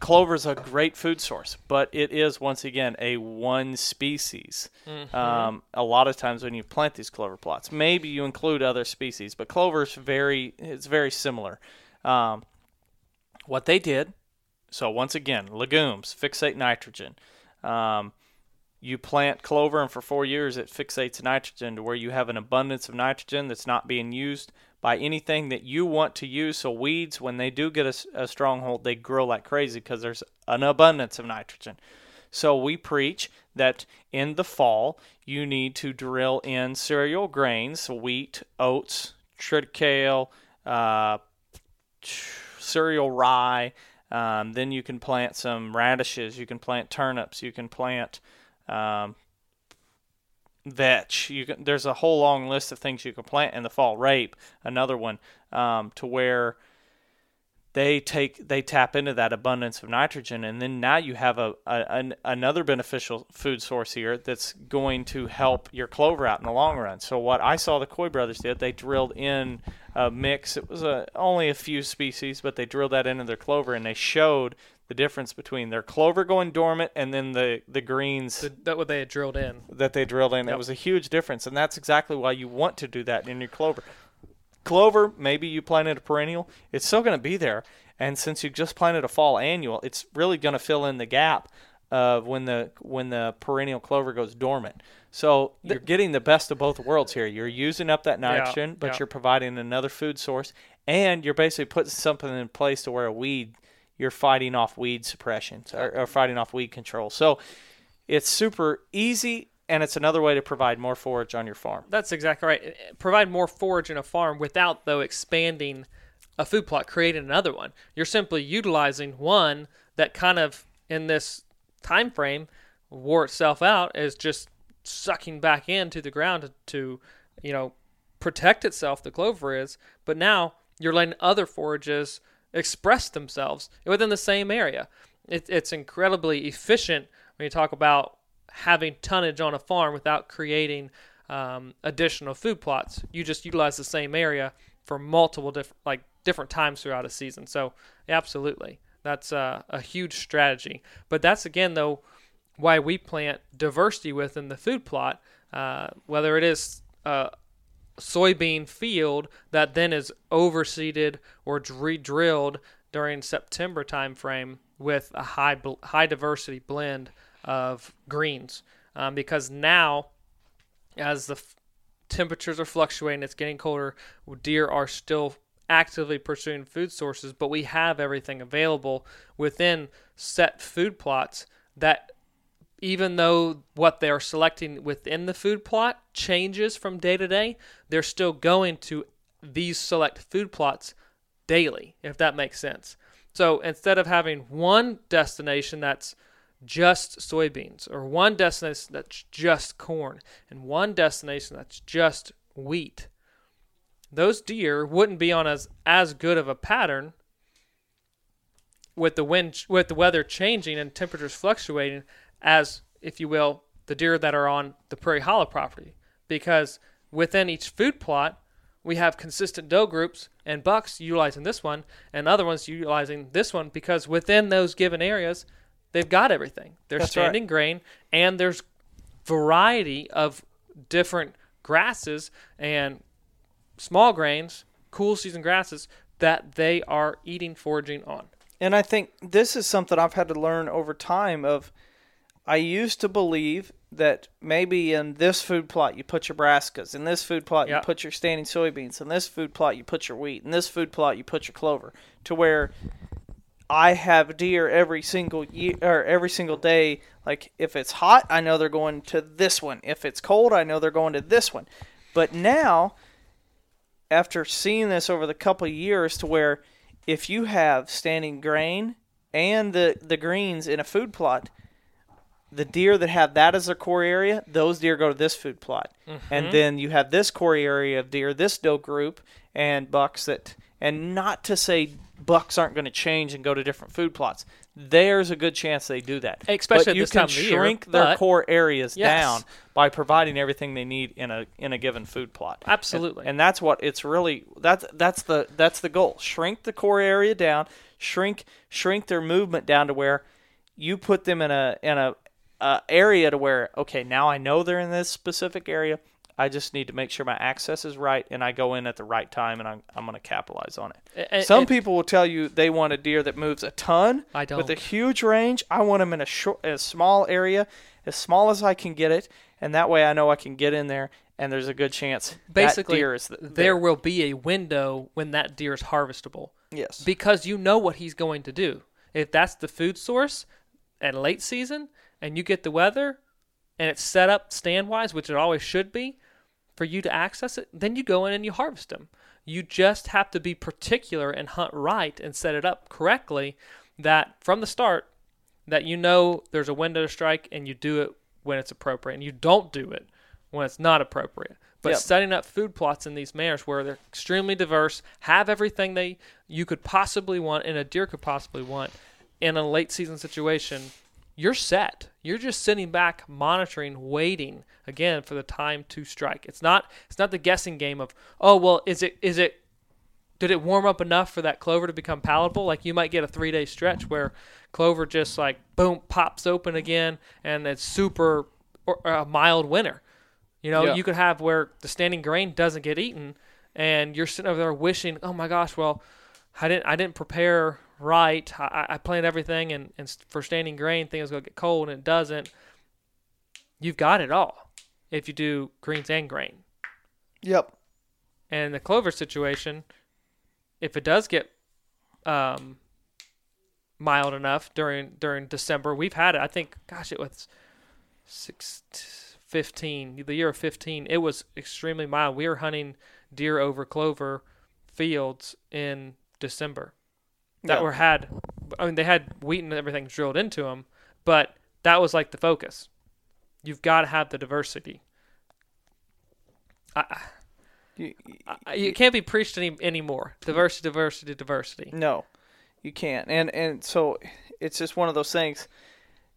clover is a great food source, but it is once again a one species. Mm-hmm. Um, a lot of times when you plant these clover plots, maybe you include other species, but clover is very it's very similar. Um, what they did, so once again, legumes fixate nitrogen. Um, you plant clover, and for four years it fixates nitrogen to where you have an abundance of nitrogen that's not being used by anything that you want to use. So weeds, when they do get a a, stronghold, they grow like crazy because there's an abundance of nitrogen. So we preach that in the fall you need to drill in cereal grains, wheat, oats, triticale, uh, cereal rye. Um, then you can plant some radishes. You can plant turnips. You can plant um, vetch. You can, there's a whole long list of things you can plant in the fall. Rape, another one, um, to where they take they tap into that abundance of nitrogen, and then now you have a, a an, another beneficial food source here that's going to help your clover out in the long run. So what I saw the Coy brothers did, they drilled in a mix. It was a, only a few species, but they drilled that into their clover, and they showed the difference between their clover going dormant and then the the greens The, that what they had drilled in. that they drilled in. It was a huge difference, and that's exactly why you want to do that in your clover. Clover, maybe you planted a perennial, it's still going to be there, and since you just planted a fall annual, it's really going to fill in the gap of when the when the perennial clover goes dormant. So you're getting the best of both worlds here. You're using up that nitrogen, but yeah. you're providing another food source, and you're basically putting something in place to where a weed you're fighting off weed suppression or, or fighting off weed control. So it's super easy, and it's another way to provide more forage on your farm. That's exactly right. Provide more forage in a farm without though expanding a food plot, creating another one. You're simply utilizing one that kind of in this time frame wore itself out as just sucking back into the ground to, to you know protect itself. The clover is, but now you're letting other forages express themselves within the same area. It, it's incredibly efficient when you talk about having tonnage on a farm without creating um, additional food plots. You just utilize the same area for multiple different like different times throughout a season. So absolutely, that's uh, a huge strategy. But that's again though why we plant diversity within the food plot, uh, whether it is uh, soybean field that then is overseeded or re-drilled during September timeframe with a high high diversity blend of greens, um, because now as the f- temperatures are fluctuating, it's getting colder, deer are still actively pursuing food sources, but we have everything available within set food plots that even though what they're selecting within the food plot changes from day to day, they're still going to these select food plots daily, if that makes sense. So instead of having one destination that's just soybeans, or one destination that's just corn, and one destination that's just wheat, those deer wouldn't be on as as good of a pattern with the wind with the weather changing and temperatures fluctuating as if you will the deer that are on the prairie hollow property because within each food plot we have consistent doe groups and bucks utilizing this one and other ones utilizing this one because within those given areas they've got everything they're That's standing right. grain and there's variety of different grasses and small grains, cool season grasses that they are eating, foraging on. And I think this is something I've had to learn over time of I used to believe that maybe in this food plot you put your brassicas, in this food plot Yeah. you put your standing soybeans, in this food plot you put your wheat, in this food plot you put your clover, to where I have deer every single year or every single day. Like if it's hot, I know they're going to this one. If it's cold, I know they're going to this one. But now, after seeing this over the couple of years, to where if you have standing grain and the the greens in a food plot, the deer that have that as their core area, those deer go to this food plot, and mm-hmm. then you have this core area of deer, this doe group, and bucks that. And not to say bucks aren't going to change and go to different food plots. There's a good chance they do that. Especially but you this can time of the year, shrink their core areas Yes. down by providing everything they need in a in a given food plot. Absolutely. And, and that's what it's really that's that's the that's the goal. Shrink the core area down, shrink shrink their movement down to where you put them in a in a uh, area to where okay, now I know they're in this specific area. I just need to make sure my access is right and I go in at the right time and I'm, I'm going to capitalize on it. A- a- Some and- people will tell you they want a deer that moves a ton I with don't. with a huge range. I want them in a short, a small area, as small as I can get it, and that way I know I can get in there and there's a good chance Basically, that deer is th- there will be a window when that deer is harvestable Yes. because you know what he's going to do. If that's the food source at late season and you get the weather and it's set up stand wise, which it always should be, for you to access it, then you go in and you harvest them. You just have to be particular and hunt right and set it up correctly that from the start that you know there's a window to strike and you do it when it's appropriate and you don't do it when it's not appropriate. But Yep. setting up food plots in these manners where they're extremely diverse, have everything they you could possibly want and a deer could possibly want in a late season situation, you're set. You're just sitting back, monitoring, waiting again for the time to strike. It's not it's not the guessing game of oh well is it is it did it warm up enough for that clover to become palatable? Like you might get a three day stretch where clover just like boom pops open again and it's super or, a mild winter. You know, Yeah. you could have where the standing grain doesn't get eaten, and you're sitting over there wishing, oh my gosh, well, I didn't I didn't prepare right. I, I- planned everything, and, and for standing grain, things gonna get cold, and it doesn't. You've got it all if you do greens and grain. Yep. And the clover situation, if it does get um, mild enough during during December, we've had it. I think, gosh, it was six, 15, the year of 15. It was extremely mild. We were hunting deer over clover fields in December that Yeah. were had. I mean, they had wheat and everything drilled into them, but that was like the focus. You've got to have the diversity. I, You, I, you can't be preached any anymore. Diversity, diversity, diversity. No, you can't. And and so it's just one of those things.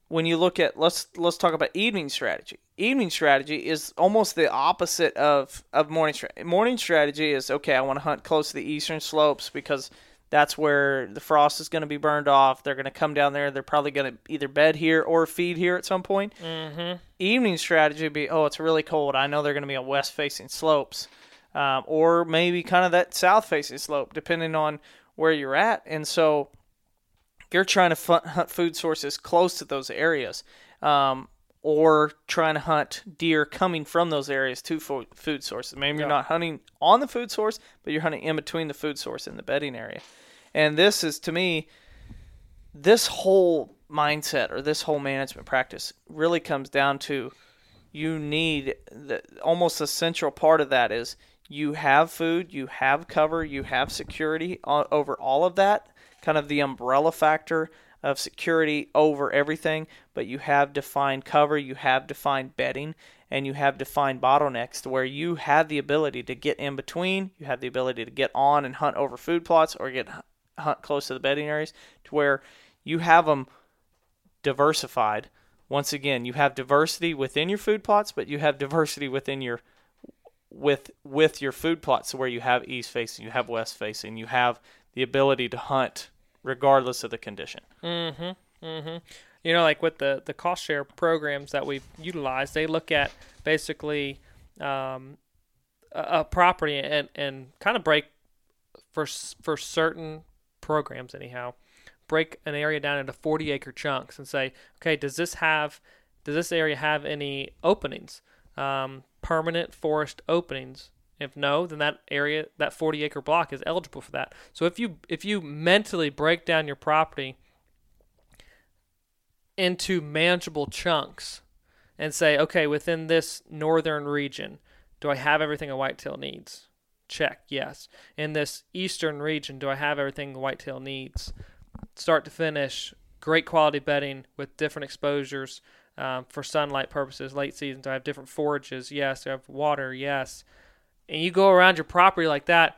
When you look at let's let's talk about evening strategy. Evening strategy is almost the opposite of of morning strategy. Morning strategy is okay. I want to hunt close to the eastern slopes because that's where the frost is going to be burned off. They're going to come down there. They're probably going to either bed here or feed here at some point. Mm-hmm. evening strategy would be, oh, it's really cold. I know they're going to be on west facing slopes, um, or maybe kind of that south facing slope, depending on where you're at. And so you're trying to fu- hunt food sources close to those areas. Um, or trying to hunt deer coming from those areas to fo- food sources. Maybe you're not hunting on the food source, but you're hunting in between the food source and the bedding area. And this is to me, this whole mindset or this whole management practice really comes down to you need the almost the central part of that is you have food, you have cover, you have security over all of that, kind of the umbrella factor of security over everything, but you have defined cover, you have defined bedding, and you have defined bottlenecks to where you have the ability to get in between, you have the ability to get on and hunt over food plots or get hunt close to the bedding areas to where you have them diversified. Once again, you have diversity within your food plots, but you have diversity within your with with your food plots where you have east facing, you have west facing, you have the ability to hunt regardless of the condition. Mm-hmm. Mm-hmm. You know, like with the the cost share programs that we've utilized, they look at basically um, a, a property and and kind of break for for certain programs anyhow, break an area down into 40 acre chunks and say, okay, does this have does this area have any openings, um, permanent forest openings? If no, then that area, that 40 acre block is eligible for that. So if you if you mentally break down your property into manageable chunks and say, okay, within this northern region, do I have everything a whitetail needs? Check, yes. In this eastern region, do I have everything a whitetail needs? Start to finish, great quality bedding with different exposures um, for sunlight purposes. Late season, do I have different forages? Yes. Do I have water? Yes. And you go around your property like that,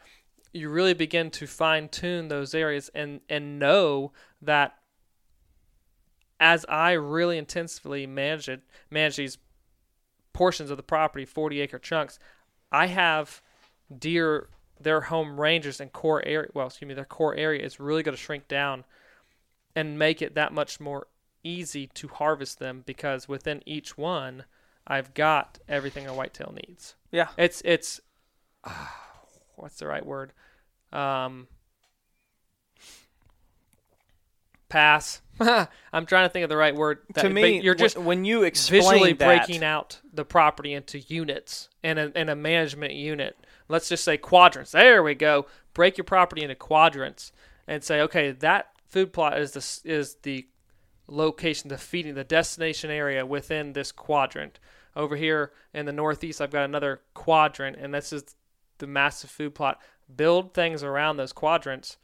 you really begin to fine tune those areas and, and know that as I really intensively manage it, manage these portions of the property, 40 acre chunks, I have deer, their home ranges and core area, well, excuse me, their core area is really going to shrink down and make it that much more easy to harvest them because within each one, I've got everything a whitetail needs. Yeah. It's, it's, what's the right word? Um, pass. I'm trying to think of the right word. That, to me, you're just when, when you explain visually that, breaking out the property into units and a, and a management unit. Let's just say quadrants. There we go. Break your property into quadrants and say, okay, that food plot is the is the location, the feeding, the destination area within this quadrant. Over here in the northeast, I've got another quadrant, and this is the massive food plot. Build things around those quadrants.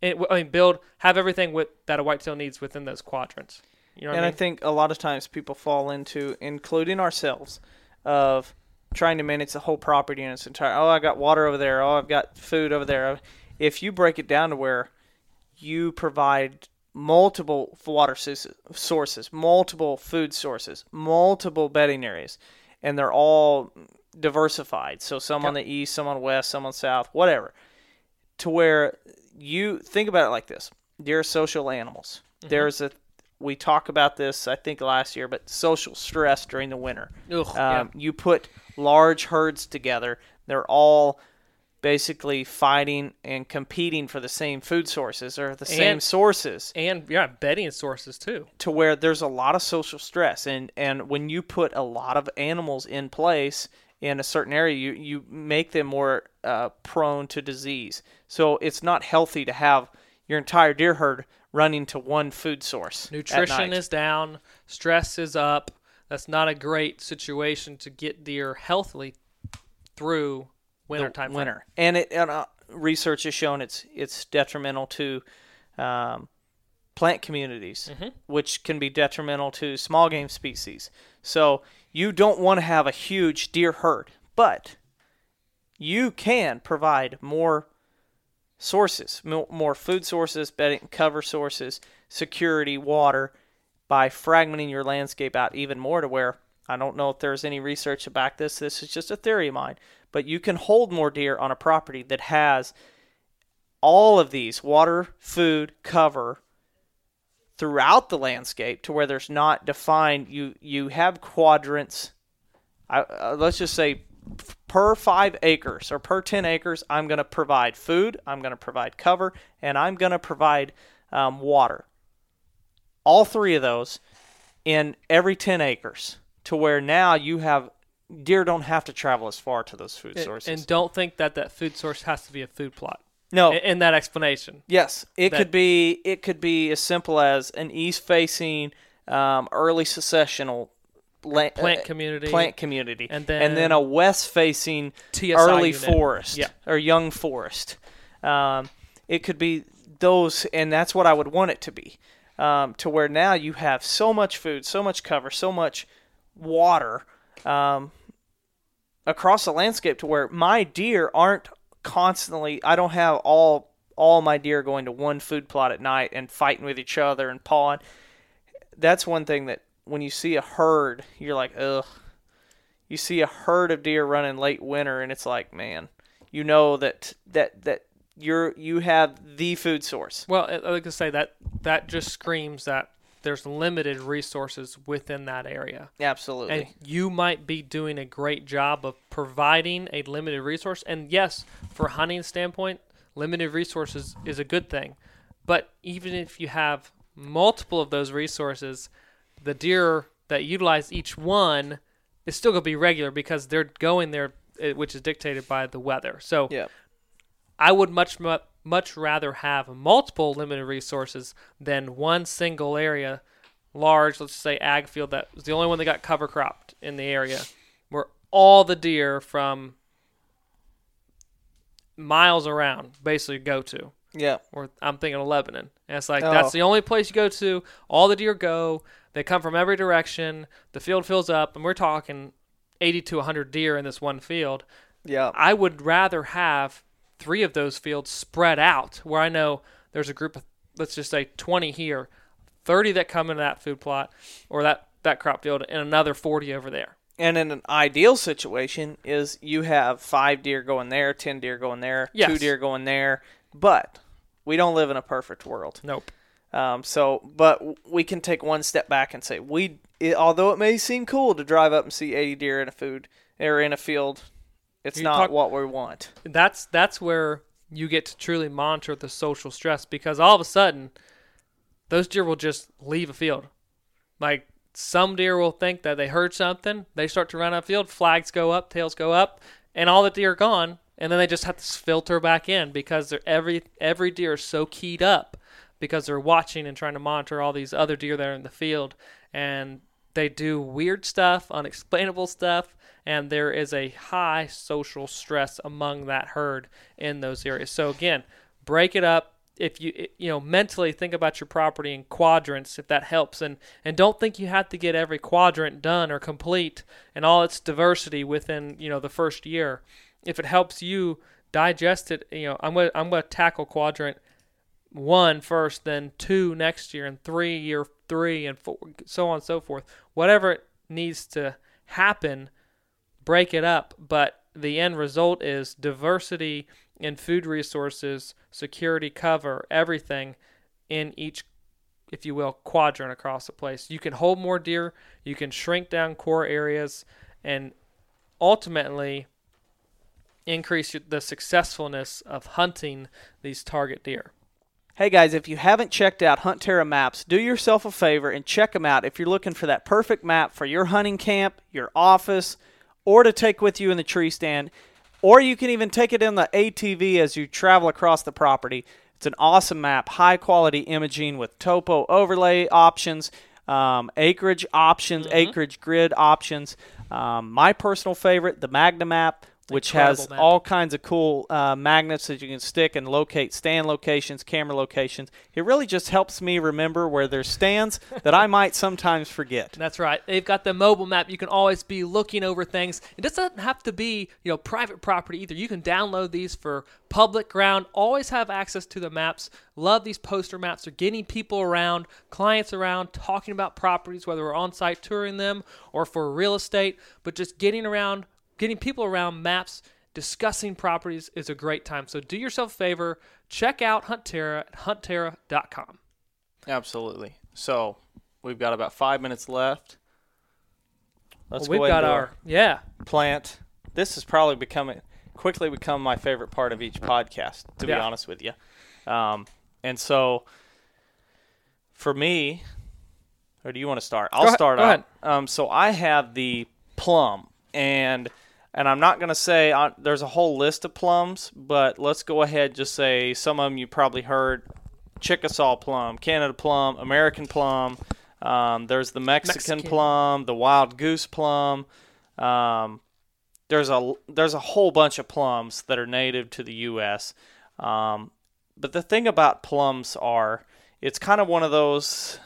It, I mean, build have everything with that a whitetail needs within those quadrants. You know what and I I think a lot of times people fall into, including ourselves, of trying to manage the whole property in its entire. Oh, I got water over there. Oh, I've got food over there. If you break it down to where you provide multiple water sources, multiple food sources, multiple bedding areas, and they're all diversified. So some on the east, some on the west, some on south, whatever. To where you think about it like this: deer are social animals. There's a we talk about this I think last year, but social stress during the winter. Ugh, yeah. Um, You put large herds together; they're all basically fighting and competing for the same food sources or the same sources and yeah, bedding sources too. to where there's a lot of social stress and and when you put a lot of animals in place in a certain area you you make them more uh, prone to disease so it's not healthy to have your entire deer herd running to one food source Nutrition is down, stress is up. That's not a great situation to get deer healthily through winter the time. frame. winter and it and, uh, research has shown it's it's detrimental to um, plant communities Mm-hmm. which can be detrimental to small game species so you don't want to have a huge deer herd but you can provide more sources more food sources bedding cover sources security water by fragmenting your landscape out even more to where I don't know if there's any research to back this. This is just a theory of mine. But you can hold more deer on a property that has all of these water, food, cover throughout the landscape to where there's not defined. You you have quadrants. I, uh, let's just say per five acres or per 10 acres, I'm going to provide food, I'm going to provide cover, and I'm going to provide um, water all three of those in every 10 acres to where now you have deer don't have to travel as far to those food And- sources. And don't think that that food source has to be a food plot. No, In, in that explanation. Yes, it that- could be. It could be as simple as an east-facing, um, early successional la- Plant uh, community. plant community, And then and then a west-facing early unit. forest Yeah. or young forest. Um, it could be those, and that's what I would want it to be. Um, to where now you have so much food, so much cover, so much water um, across the landscape, to where my deer aren't constantly. I don't have all all my deer going to one food plot at night and fighting with each other and pawing. That's one thing that when you see a herd, you're like, ugh. You see a herd of deer running late winter, and it's like, man, you know that that that you're you have the food source. Well, I- I like say that that just screams that there's limited resources within that area. Absolutely. And you might be doing a great job of providing a limited resource. And yes, for a hunting standpoint, limited resources is a good thing. But even if you have multiple of those resources, the deer that utilize each one is still going to be regular because they're going there, eh, which is dictated by the weather. So yeah. I would much mu- much rather have multiple limited resources than one single area, large, let's say ag field that was the only one that got cover cropped in the area, where all the deer from miles around basically go to. Yeah. Or I'm thinking of Lebanon. And it's like Oh. that's the only place you go to. All the deer go. They come from every direction. The field fills up, and we're talking 80 to 100 deer in this one field. Yeah. I would rather have three of those fields spread out where I know there's a group of, let's just say 20 here, 30 that come into that food plot or that, that crop field, and another 40 over there. And in an ideal situation is you have five deer going there, ten deer going there, two deer going there. But we don't live in a perfect world. Nope. Um, so, but we can take one step back and say we, it, although it may seem cool to drive up and see 80 deer in a food or in a field, it's You not talk- what we want. That's that's where you get to truly monitor the social stress because all of a sudden those deer will just leave a field. Like some deer will think that they heard something, they start to run upfield, flags go up, tails go up, and all the deer are gone, and then they just have to filter back in because they're every every deer is so keyed up because they're watching and trying to monitor all these other deer that are in the field and they do weird stuff, unexplainable stuff, and there is a high social stress among that herd in those areas. So again, break it up. If you you know mentally think about your property in quadrants, if that helps, and and don't think you have to get every quadrant done or complete and all its diversity within you know the first year. If it helps you digest it, you know I'm gonna I'm gonna tackle quadrant one first, then two next year, and three year three, and four, so on and so forth. Whatever needs to happen, break it up. But the end result is diversity in food resources, security cover, everything in each, if you will, quadrant across the place. You can hold more deer, you can shrink down core areas, and ultimately increase the successfulness of hunting these target deer. Hey guys, if you haven't checked out Hunt Terra maps, do yourself a favor and check them out if you're looking for that perfect map for your hunting camp, your office, or to take with you in the tree stand. Or you can even take it in the ATV as you travel across the property. It's an awesome map, high quality imaging with topo overlay options, um, acreage options, acreage grid options. Um, my personal favorite, the Magna map, which has map. all kinds of cool uh, magnets that you can stick and locate stand locations, camera locations. It really just helps me remember where there's stands that I might sometimes forget. That's right. They've got the mobile map. You can always be looking over things. It doesn't have to be, you know, private property either. You can download these for public ground. Always have access to the maps. Love these poster maps. They're getting people around, clients around, talking about properties, whether we're on site touring them or for real estate, but just getting around, getting people around maps, discussing properties is a great time. So do yourself a favor, check out Hunt Terra at huntterra.com. Absolutely. So we've got about five minutes left. Let's Well, go we've got our yeah. plant. This is probably becoming quickly become my favorite part of each podcast, to be honest with you. Um, and so, for me, or do you want to start? I'll ahead- start go out. Um, so I have the plum, and and I'm not gonna say uh, there's a whole list of plums, but let's go ahead just say some of them you probably heard: Chickasaw plum, Canada plum, American plum. Um, there's the Mexican, Mexican. plum, the wild goose plum. Um, there's a there's a whole bunch of plums that are native to the U.S. Um, but the thing about plums are, it's kind of one of those.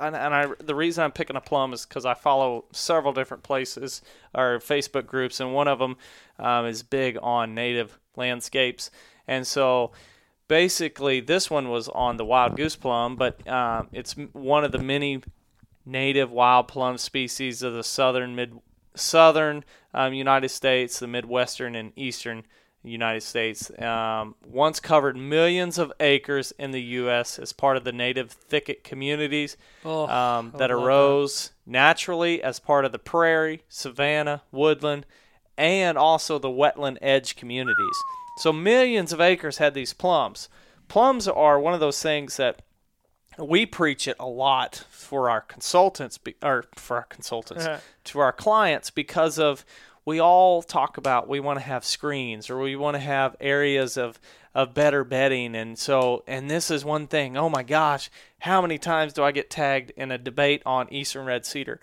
And, and I, the reason I'm picking a plum is because I follow several different places or Facebook groups, and one of them um, is big on native landscapes. And so, basically, this one was on the wild goose plum, but um, it's one of the many native wild plum species of the southern mid southern um, United States, the midwestern and eastern United States. Um, once covered millions of acres in the U.S. as part of the native thicket communities Oh, um, that arose naturally as part of the prairie, savanna, woodland, and also the wetland edge communities. So millions of acres had these plums. Plums are one of those things that we preach it a lot for our consultants, or for our consultants, Uh-huh. to our clients because of we all talk about we want to have screens or we want to have areas of of better bedding. And so and this is one thing oh my gosh how many times do i get tagged in a debate on eastern red cedar?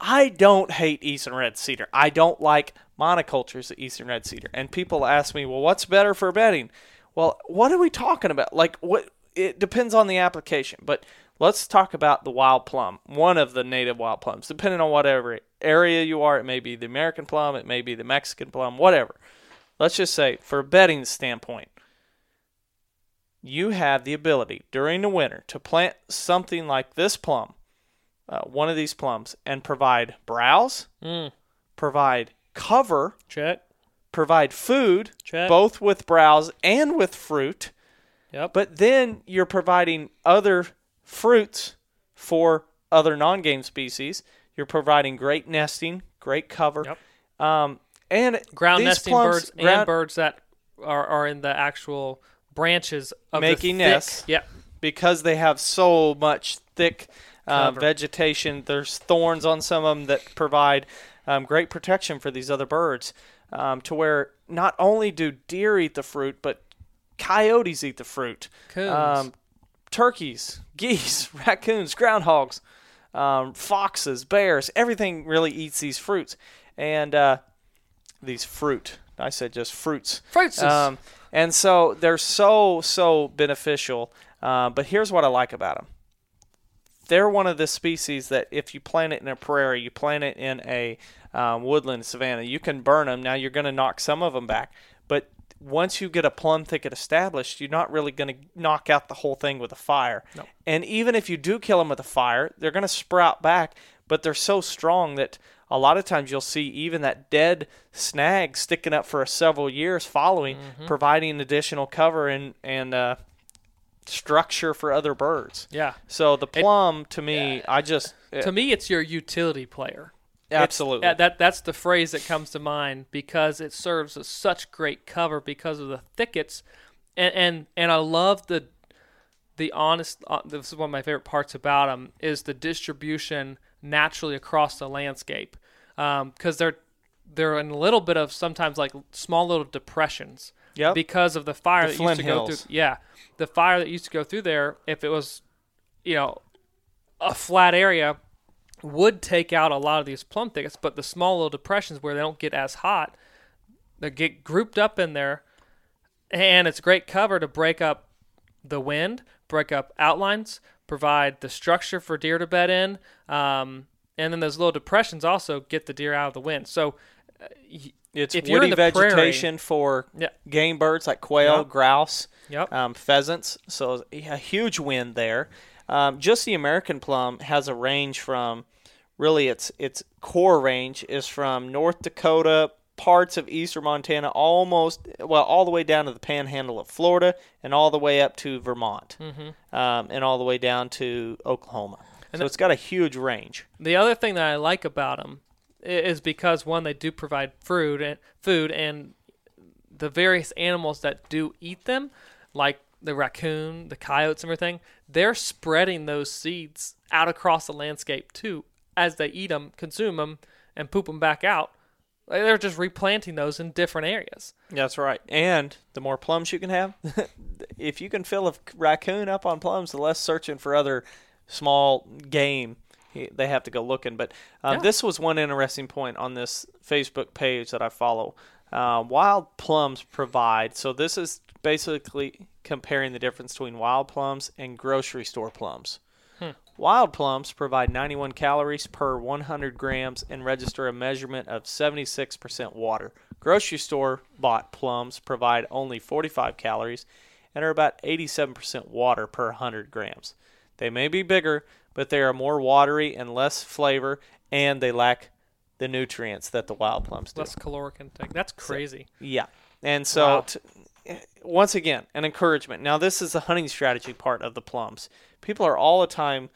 I don't hate eastern red cedar. I don't like monocultures of eastern red cedar. And people ask me well what's better for bedding? Well what are we talking about? Like what it depends on the application. But let's talk about the wild plum one of the native wild plums depending on whatever area you are it may be the american plum it may be the mexican plum whatever let's just say for a bedding standpoint you have the ability during the winter to plant something like this plum uh, one of these plums and provide browse Mm. provide cover Check. provide food Check. both with browse and with fruit Yep. but then you're providing other fruits for other non-game species. You're providing great nesting, great cover, Yep. um, and ground nesting plums- birds and birds that are, are in the actual branches of Making the thick, nests. Yeah. because they have so much thick uh, vegetation. There's thorns on some of them that provide um, great protection for these other birds. Um, to where not only do deer eat the fruit, but coyotes eat the fruit. Coons. Um, turkeys, geese, raccoons, groundhogs, um, foxes, bears, everything really eats these fruits. And uh, these fruit, I said just fruits. Fruits. Um, and so they're so, so beneficial. Uh, but here's what I like about them they're one of the species that if you plant it in a prairie, you plant it in a um, woodland savanna, you can burn them. Now you're going to knock some of them back, but once you get a plum thicket established, you're not really going to knock out the whole thing with a fire. No. And even if you do kill them with a fire, they're going to sprout back, but they're so strong that a lot of times you'll see even that dead snag sticking up for several years following, Mm-hmm. providing additional cover and and uh, structure for other birds. yeah. So the plum, to me, I just To me, it's your utility player. It's- absolutely uh, that that's the phrase that comes to mind because it serves as such great cover because of the thickets, and and, and I love the the honest. Uh, this is one of my favorite parts about them is the distribution naturally across the landscape because they're they're in a little bit of sometimes like small little depressions Yep. because of the fire The that Flint used to go Hills. through. Yeah, the fire that used to go through there. If it was, you know, a flat area, would take out a lot of these plum thickets. But the small little depressions where they don't get as hot, they get grouped up in there, and it's great cover to break up the wind, break up outlines, provide the structure for deer to bed in, um, and then those little depressions also get the deer out of the wind. So. uh, y- It's if you're in woody the prairie- vegetation for Yeah. game birds like quail, Yep. grouse, Yep. um, pheasants. So a huge wind there. Um, just the American plum has a range from really its its core range is from North Dakota, parts of eastern Montana, almost well all the way down to the Panhandle of Florida, and all the way up to Vermont, um, and all the way down to Oklahoma. so it's got a huge range. The other thing that I like about them is because one, they do provide fruit and food, and the various animals that do eat them, like the raccoon, the coyotes, and everything, they're spreading those seeds out across the landscape too, as they eat them, consume them, and poop them back out. They're just replanting those in different areas. That's right. And the more plums you can have, if you can fill a raccoon up on plums, the less searching for other small game they have to go looking. But um, Yeah. this was one interesting point on this Facebook page that I follow. Uh, wild plums provide. So this is basically comparing the difference between wild plums and grocery store plums. Hmm. Wild plums provide 91 calories per 100 grams and register a measurement of 76% water. Grocery store bought plums provide only 45 calories and are about 87% water per 100 grams. They may be bigger, but they are more watery and less flavor, and they lack the nutrients that the wild plums do. Less caloric intake. That's crazy. Yeah. And so, Wow. t- once again, an encouragement. Now, this is the hunting strategy part of the plums. People are all the time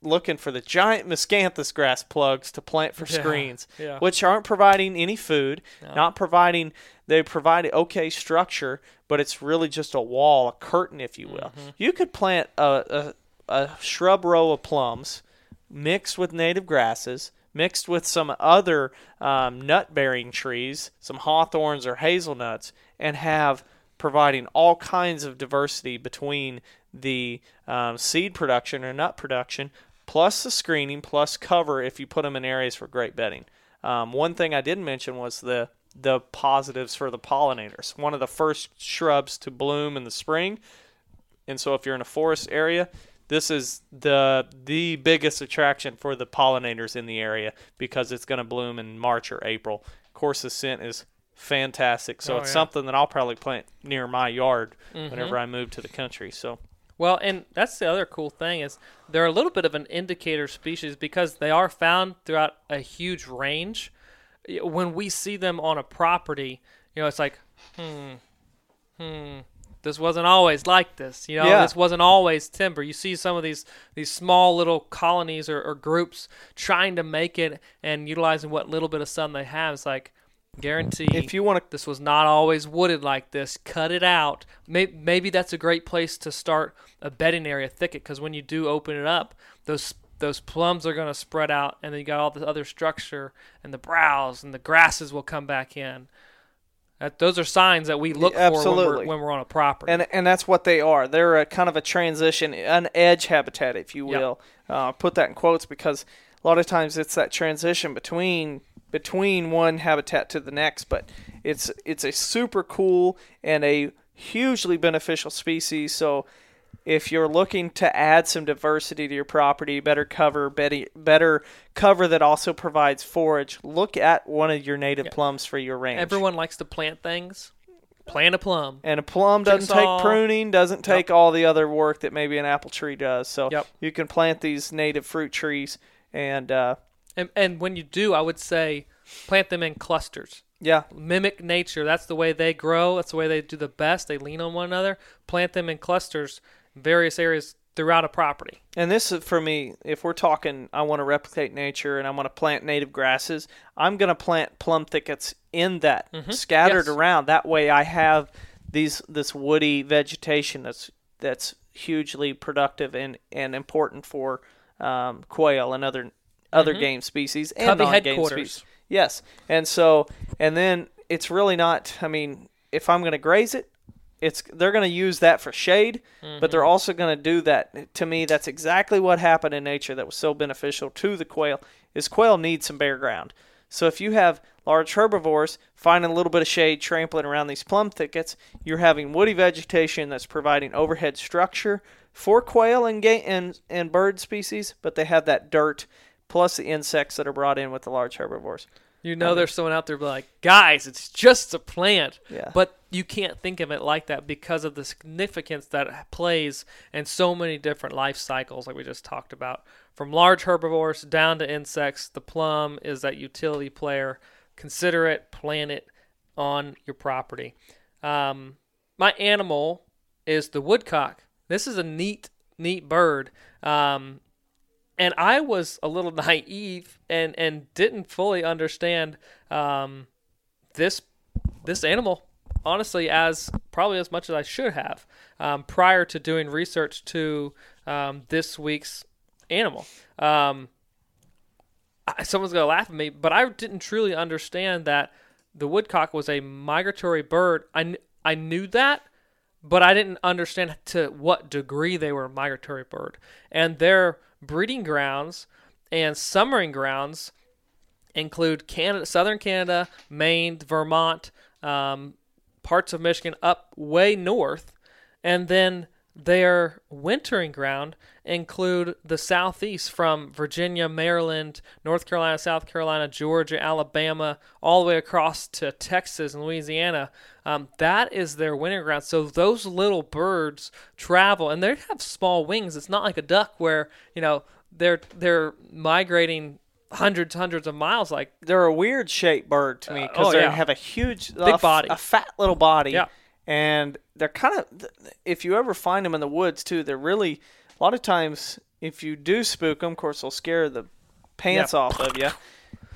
looking for the giant miscanthus grass plugs to plant for Yeah, screens, yeah. which aren't providing any food, not providing, they provide okay structure, but it's really just a wall, a curtain, if you will. Mm-hmm. You could plant a, a, a shrub row of plums mixed with native grasses, mixed with some other um, nut bearing trees, some hawthorns or hazelnuts, and have providing all kinds of diversity between the um, seed production or nut production, plus the screening, plus cover if you put them in areas for great bedding. Um, one thing I didn't mention was the the positives for the pollinators. One of the first shrubs to bloom in the spring and so if you're in a forest area, this is the the biggest attraction for the pollinators in the area because it's going to bloom in March or April. Of course, the scent is fantastic, so Oh, it's yeah. something that I'll probably plant near my yard whenever I move to the country. So Well, and that's the other cool thing is they're a little bit of an indicator species because they are found throughout a huge range. When we see them on a property, you know, it's like, hmm, hmm, this wasn't always like this. You know, Yeah. this wasn't always timber. You see some of these these small little colonies or, or groups trying to make it and utilizing what little bit of sun they have. It's like, guarantee if you want to this was not always wooded like this. Cut it out. Maybe, maybe that's a great place to start a bedding area thicket because when you do open it up, those those plums are going to spread out, and then you got all the other structure and the browse and the grasses will come back in. That, those are signs that we look for when we're, when we're on a property. and and that's what they are. They're a kind of a transition, an edge habitat, if you Yep. will. Uh, put that in quotes because a lot of times it's that transition between between one habitat to the next. But it's it's a super cool and a hugely beneficial species. So if you're looking to add some diversity to your property, better cover, better, better cover that also provides forage, look at one of your native plums for your range. Everyone likes to plant things. Plant a plum. And a plum doesn't Jigsaw. take pruning, doesn't take all the other work that maybe an apple tree does. So Yep. you can plant these native fruit trees, and uh, And, and when you do, I would say plant them in clusters. yeah, mimic nature. That's the way they grow. That's the way they do the best. They lean on one another. Plant them in clusters, in various areas throughout a property. and this is for me. If we're talking, I want to replicate nature, and I want to plant native grasses. I'm going to plant plum thickets in that, scattered Yes. around. That way, I have these this woody vegetation that's that's hugely productive and and important for um, quail and other other mm-hmm. game species and Cubby non-game headquarters. species. Yes, and so and then it's really not. I mean, if I'm going to graze it, it's they're going to use that for shade, but they're mm-hmm. also going to do that. To me, that's exactly what happened in nature that was so beneficial to the quail. Is quail need some bare ground. So if you have large herbivores finding a little bit of shade, trampling around these plum thickets, you're having woody vegetation that's providing overhead structure for quail and ga- and and bird species, but they have that dirt plus the insects that are brought in with the large herbivores. You know, there's someone out there be like, guys, it's just a plant. Yeah. But you can't think of it like that because of the significance that it plays in so many different life cycles, like we just talked about. From large herbivores down to insects, the plum is that utility player. Consider it, plant it on your property. Um, my animal is the woodcock. This is a neat, neat bird. Um, and I was a little naive and and didn't fully understand um, this this animal honestly as probably as much as I should have um, prior to doing research to um, this week's animal. Um, someone's gonna laugh at me, but I didn't truly understand that the woodcock was a migratory bird. I I knew that, but I didn't understand to what degree they were a migratory bird. And their breeding grounds and summering grounds include Canada, southern Canada, Maine, Vermont, um, parts of Michigan, up way north, and then their wintering ground include the southeast from Virginia, Maryland, North Carolina, South Carolina, Georgia, Alabama, all the way across to Texas and Louisiana. Um, that is their winter ground. So those little birds travel, and they have small wings. It's not like a duck where you know they're they're migrating hundreds hundreds of miles like They're a weird shaped bird to me Uh, because oh, they yeah. have a huge, Big a, body. a fat little body. Yeah. And they're kind of, if you ever find them in the woods too, they're really, a lot of times, if you do spook them, of course, they'll scare the pants Yeah. off of you.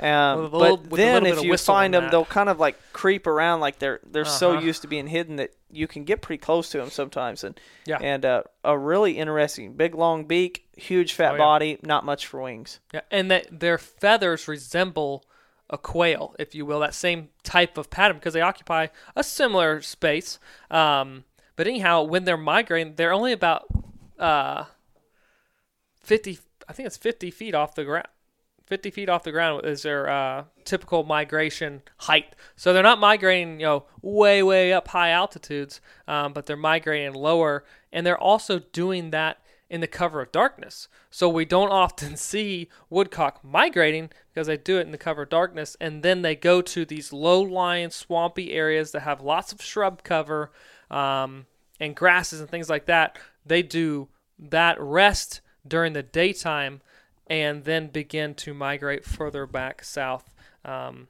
Um, little- but then if you find them, that. they'll kind of like creep around like they're they're so Uh-huh. used to being hidden that you can get pretty close to them sometimes. And Yeah. and uh, a really interesting big long beak, huge fat Oh, yeah. body, not much for wings. Yeah, and that their feathers resemble a quail, if you will, that same type of pattern because they occupy a similar space. Um, but anyhow, when they're migrating, they're only about uh, fifty. I think it's fifty feet off the ground. Fifty feet off the ground is their uh, typical migration height. So they're not migrating, you know, way way up high altitudes, um, but they're migrating lower, and they're also doing that in the cover of darkness. So we don't often see woodcock migrating because they do it in the cover of darkness and then they go to these low-lying swampy areas that have lots of shrub cover um, and grasses and things like that. They do that rest during the daytime and then begin to migrate further back south um,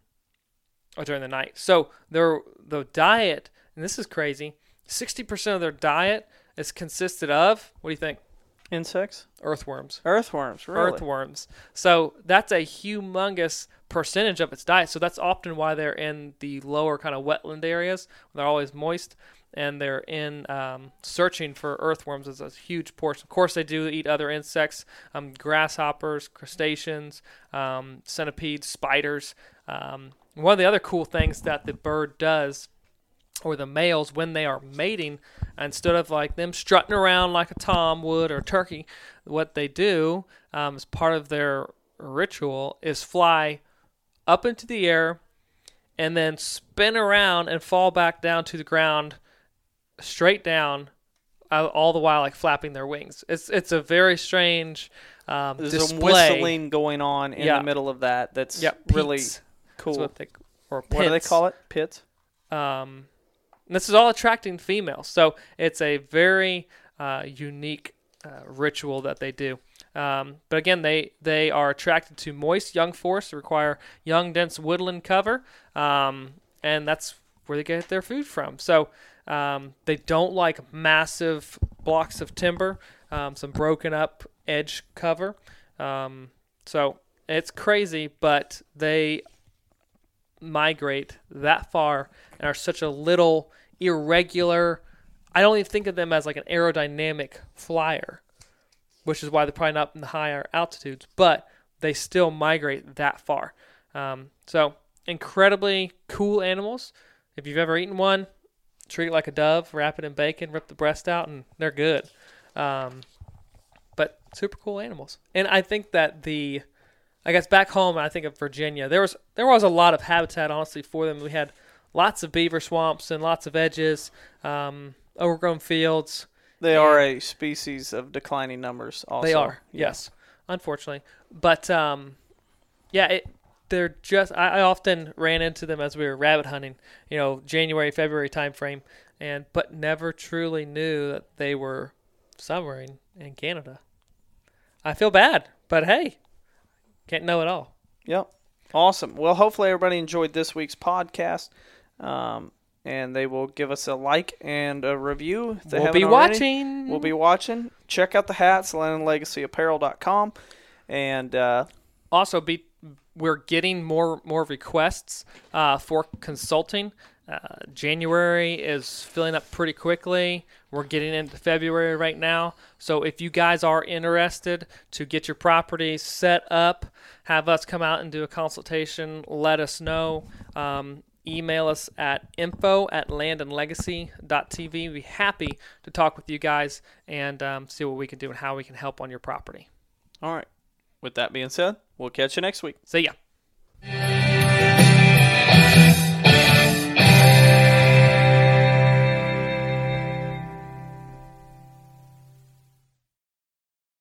or during the night. So their the diet, and this is crazy, 60% of their diet is consisted of, what do you think? Insects, Earthworms. earthworms, really. Earthworms. So that's a humongous percentage of its diet. So that's often why they're in the lower kind of wetland areas. They're always moist, and they're in um, searching for earthworms as a huge portion. Of course, they do eat other insects, um, grasshoppers, crustaceans, um, centipedes, spiders. Um, one of the other cool things that the bird does or the males when they are mating instead of like them strutting around like a tom would or a turkey what they do um, as part of their ritual is fly up into the air and then spin around and fall back down to the ground straight down uh, all the while like flapping their wings it's it's a very strange um, There's display a whistling going on in Yeah. the middle of that. That's yeah really cool. What they or What do they call it? Pits. Um, this is all attracting females, so it's a very uh, unique uh, ritual that they do. Um, but again, they they are attracted to moist young forests require young, dense woodland cover, um, and that's where they get their food from. So um, they don't like massive blocks of timber, um, some broken up edge cover. Um, so it's crazy, but they migrate that far and are such a little irregular. I don't even think of them as like an aerodynamic flyer, which is why they're probably not in the higher altitudes, but they still migrate that far. Um, so incredibly cool animals. If you've ever eaten one, treat it like a dove, wrap it in bacon, rip the breast out, and they're good. Um, but super cool animals. And I think that the I guess back home, I think of Virginia. There was there was a lot of habitat, honestly, for them. We had lots of beaver swamps and lots of edges, um, overgrown fields. They are a species of declining numbers. Also, they are, Yeah. yes, unfortunately. But um, yeah, it, they're just. I, I often ran into them as we were rabbit hunting. You know, January, February time frame, and but never truly knew that they were summering in Canada. I feel bad, but hey, can't know it all. Yep. Awesome. Well, hopefully everybody enjoyed this week's podcast. Um, and they will give us a like and a review if they we'll be already. watching. We'll be watching. Check out the hats, LandLegacyApparel.com. And uh, also be we're getting more more requests uh, for consulting Uh, January is filling up pretty quickly. We're getting into February right now. So if you guys are interested to get your property set up, have us come out and do a consultation, let us know. Um, email us at info at landandlegacy.tv. We'd be happy to talk with you guys and um, see what we can do and how we can help on your property. All right. With that being said, We'll catch you next week. See ya.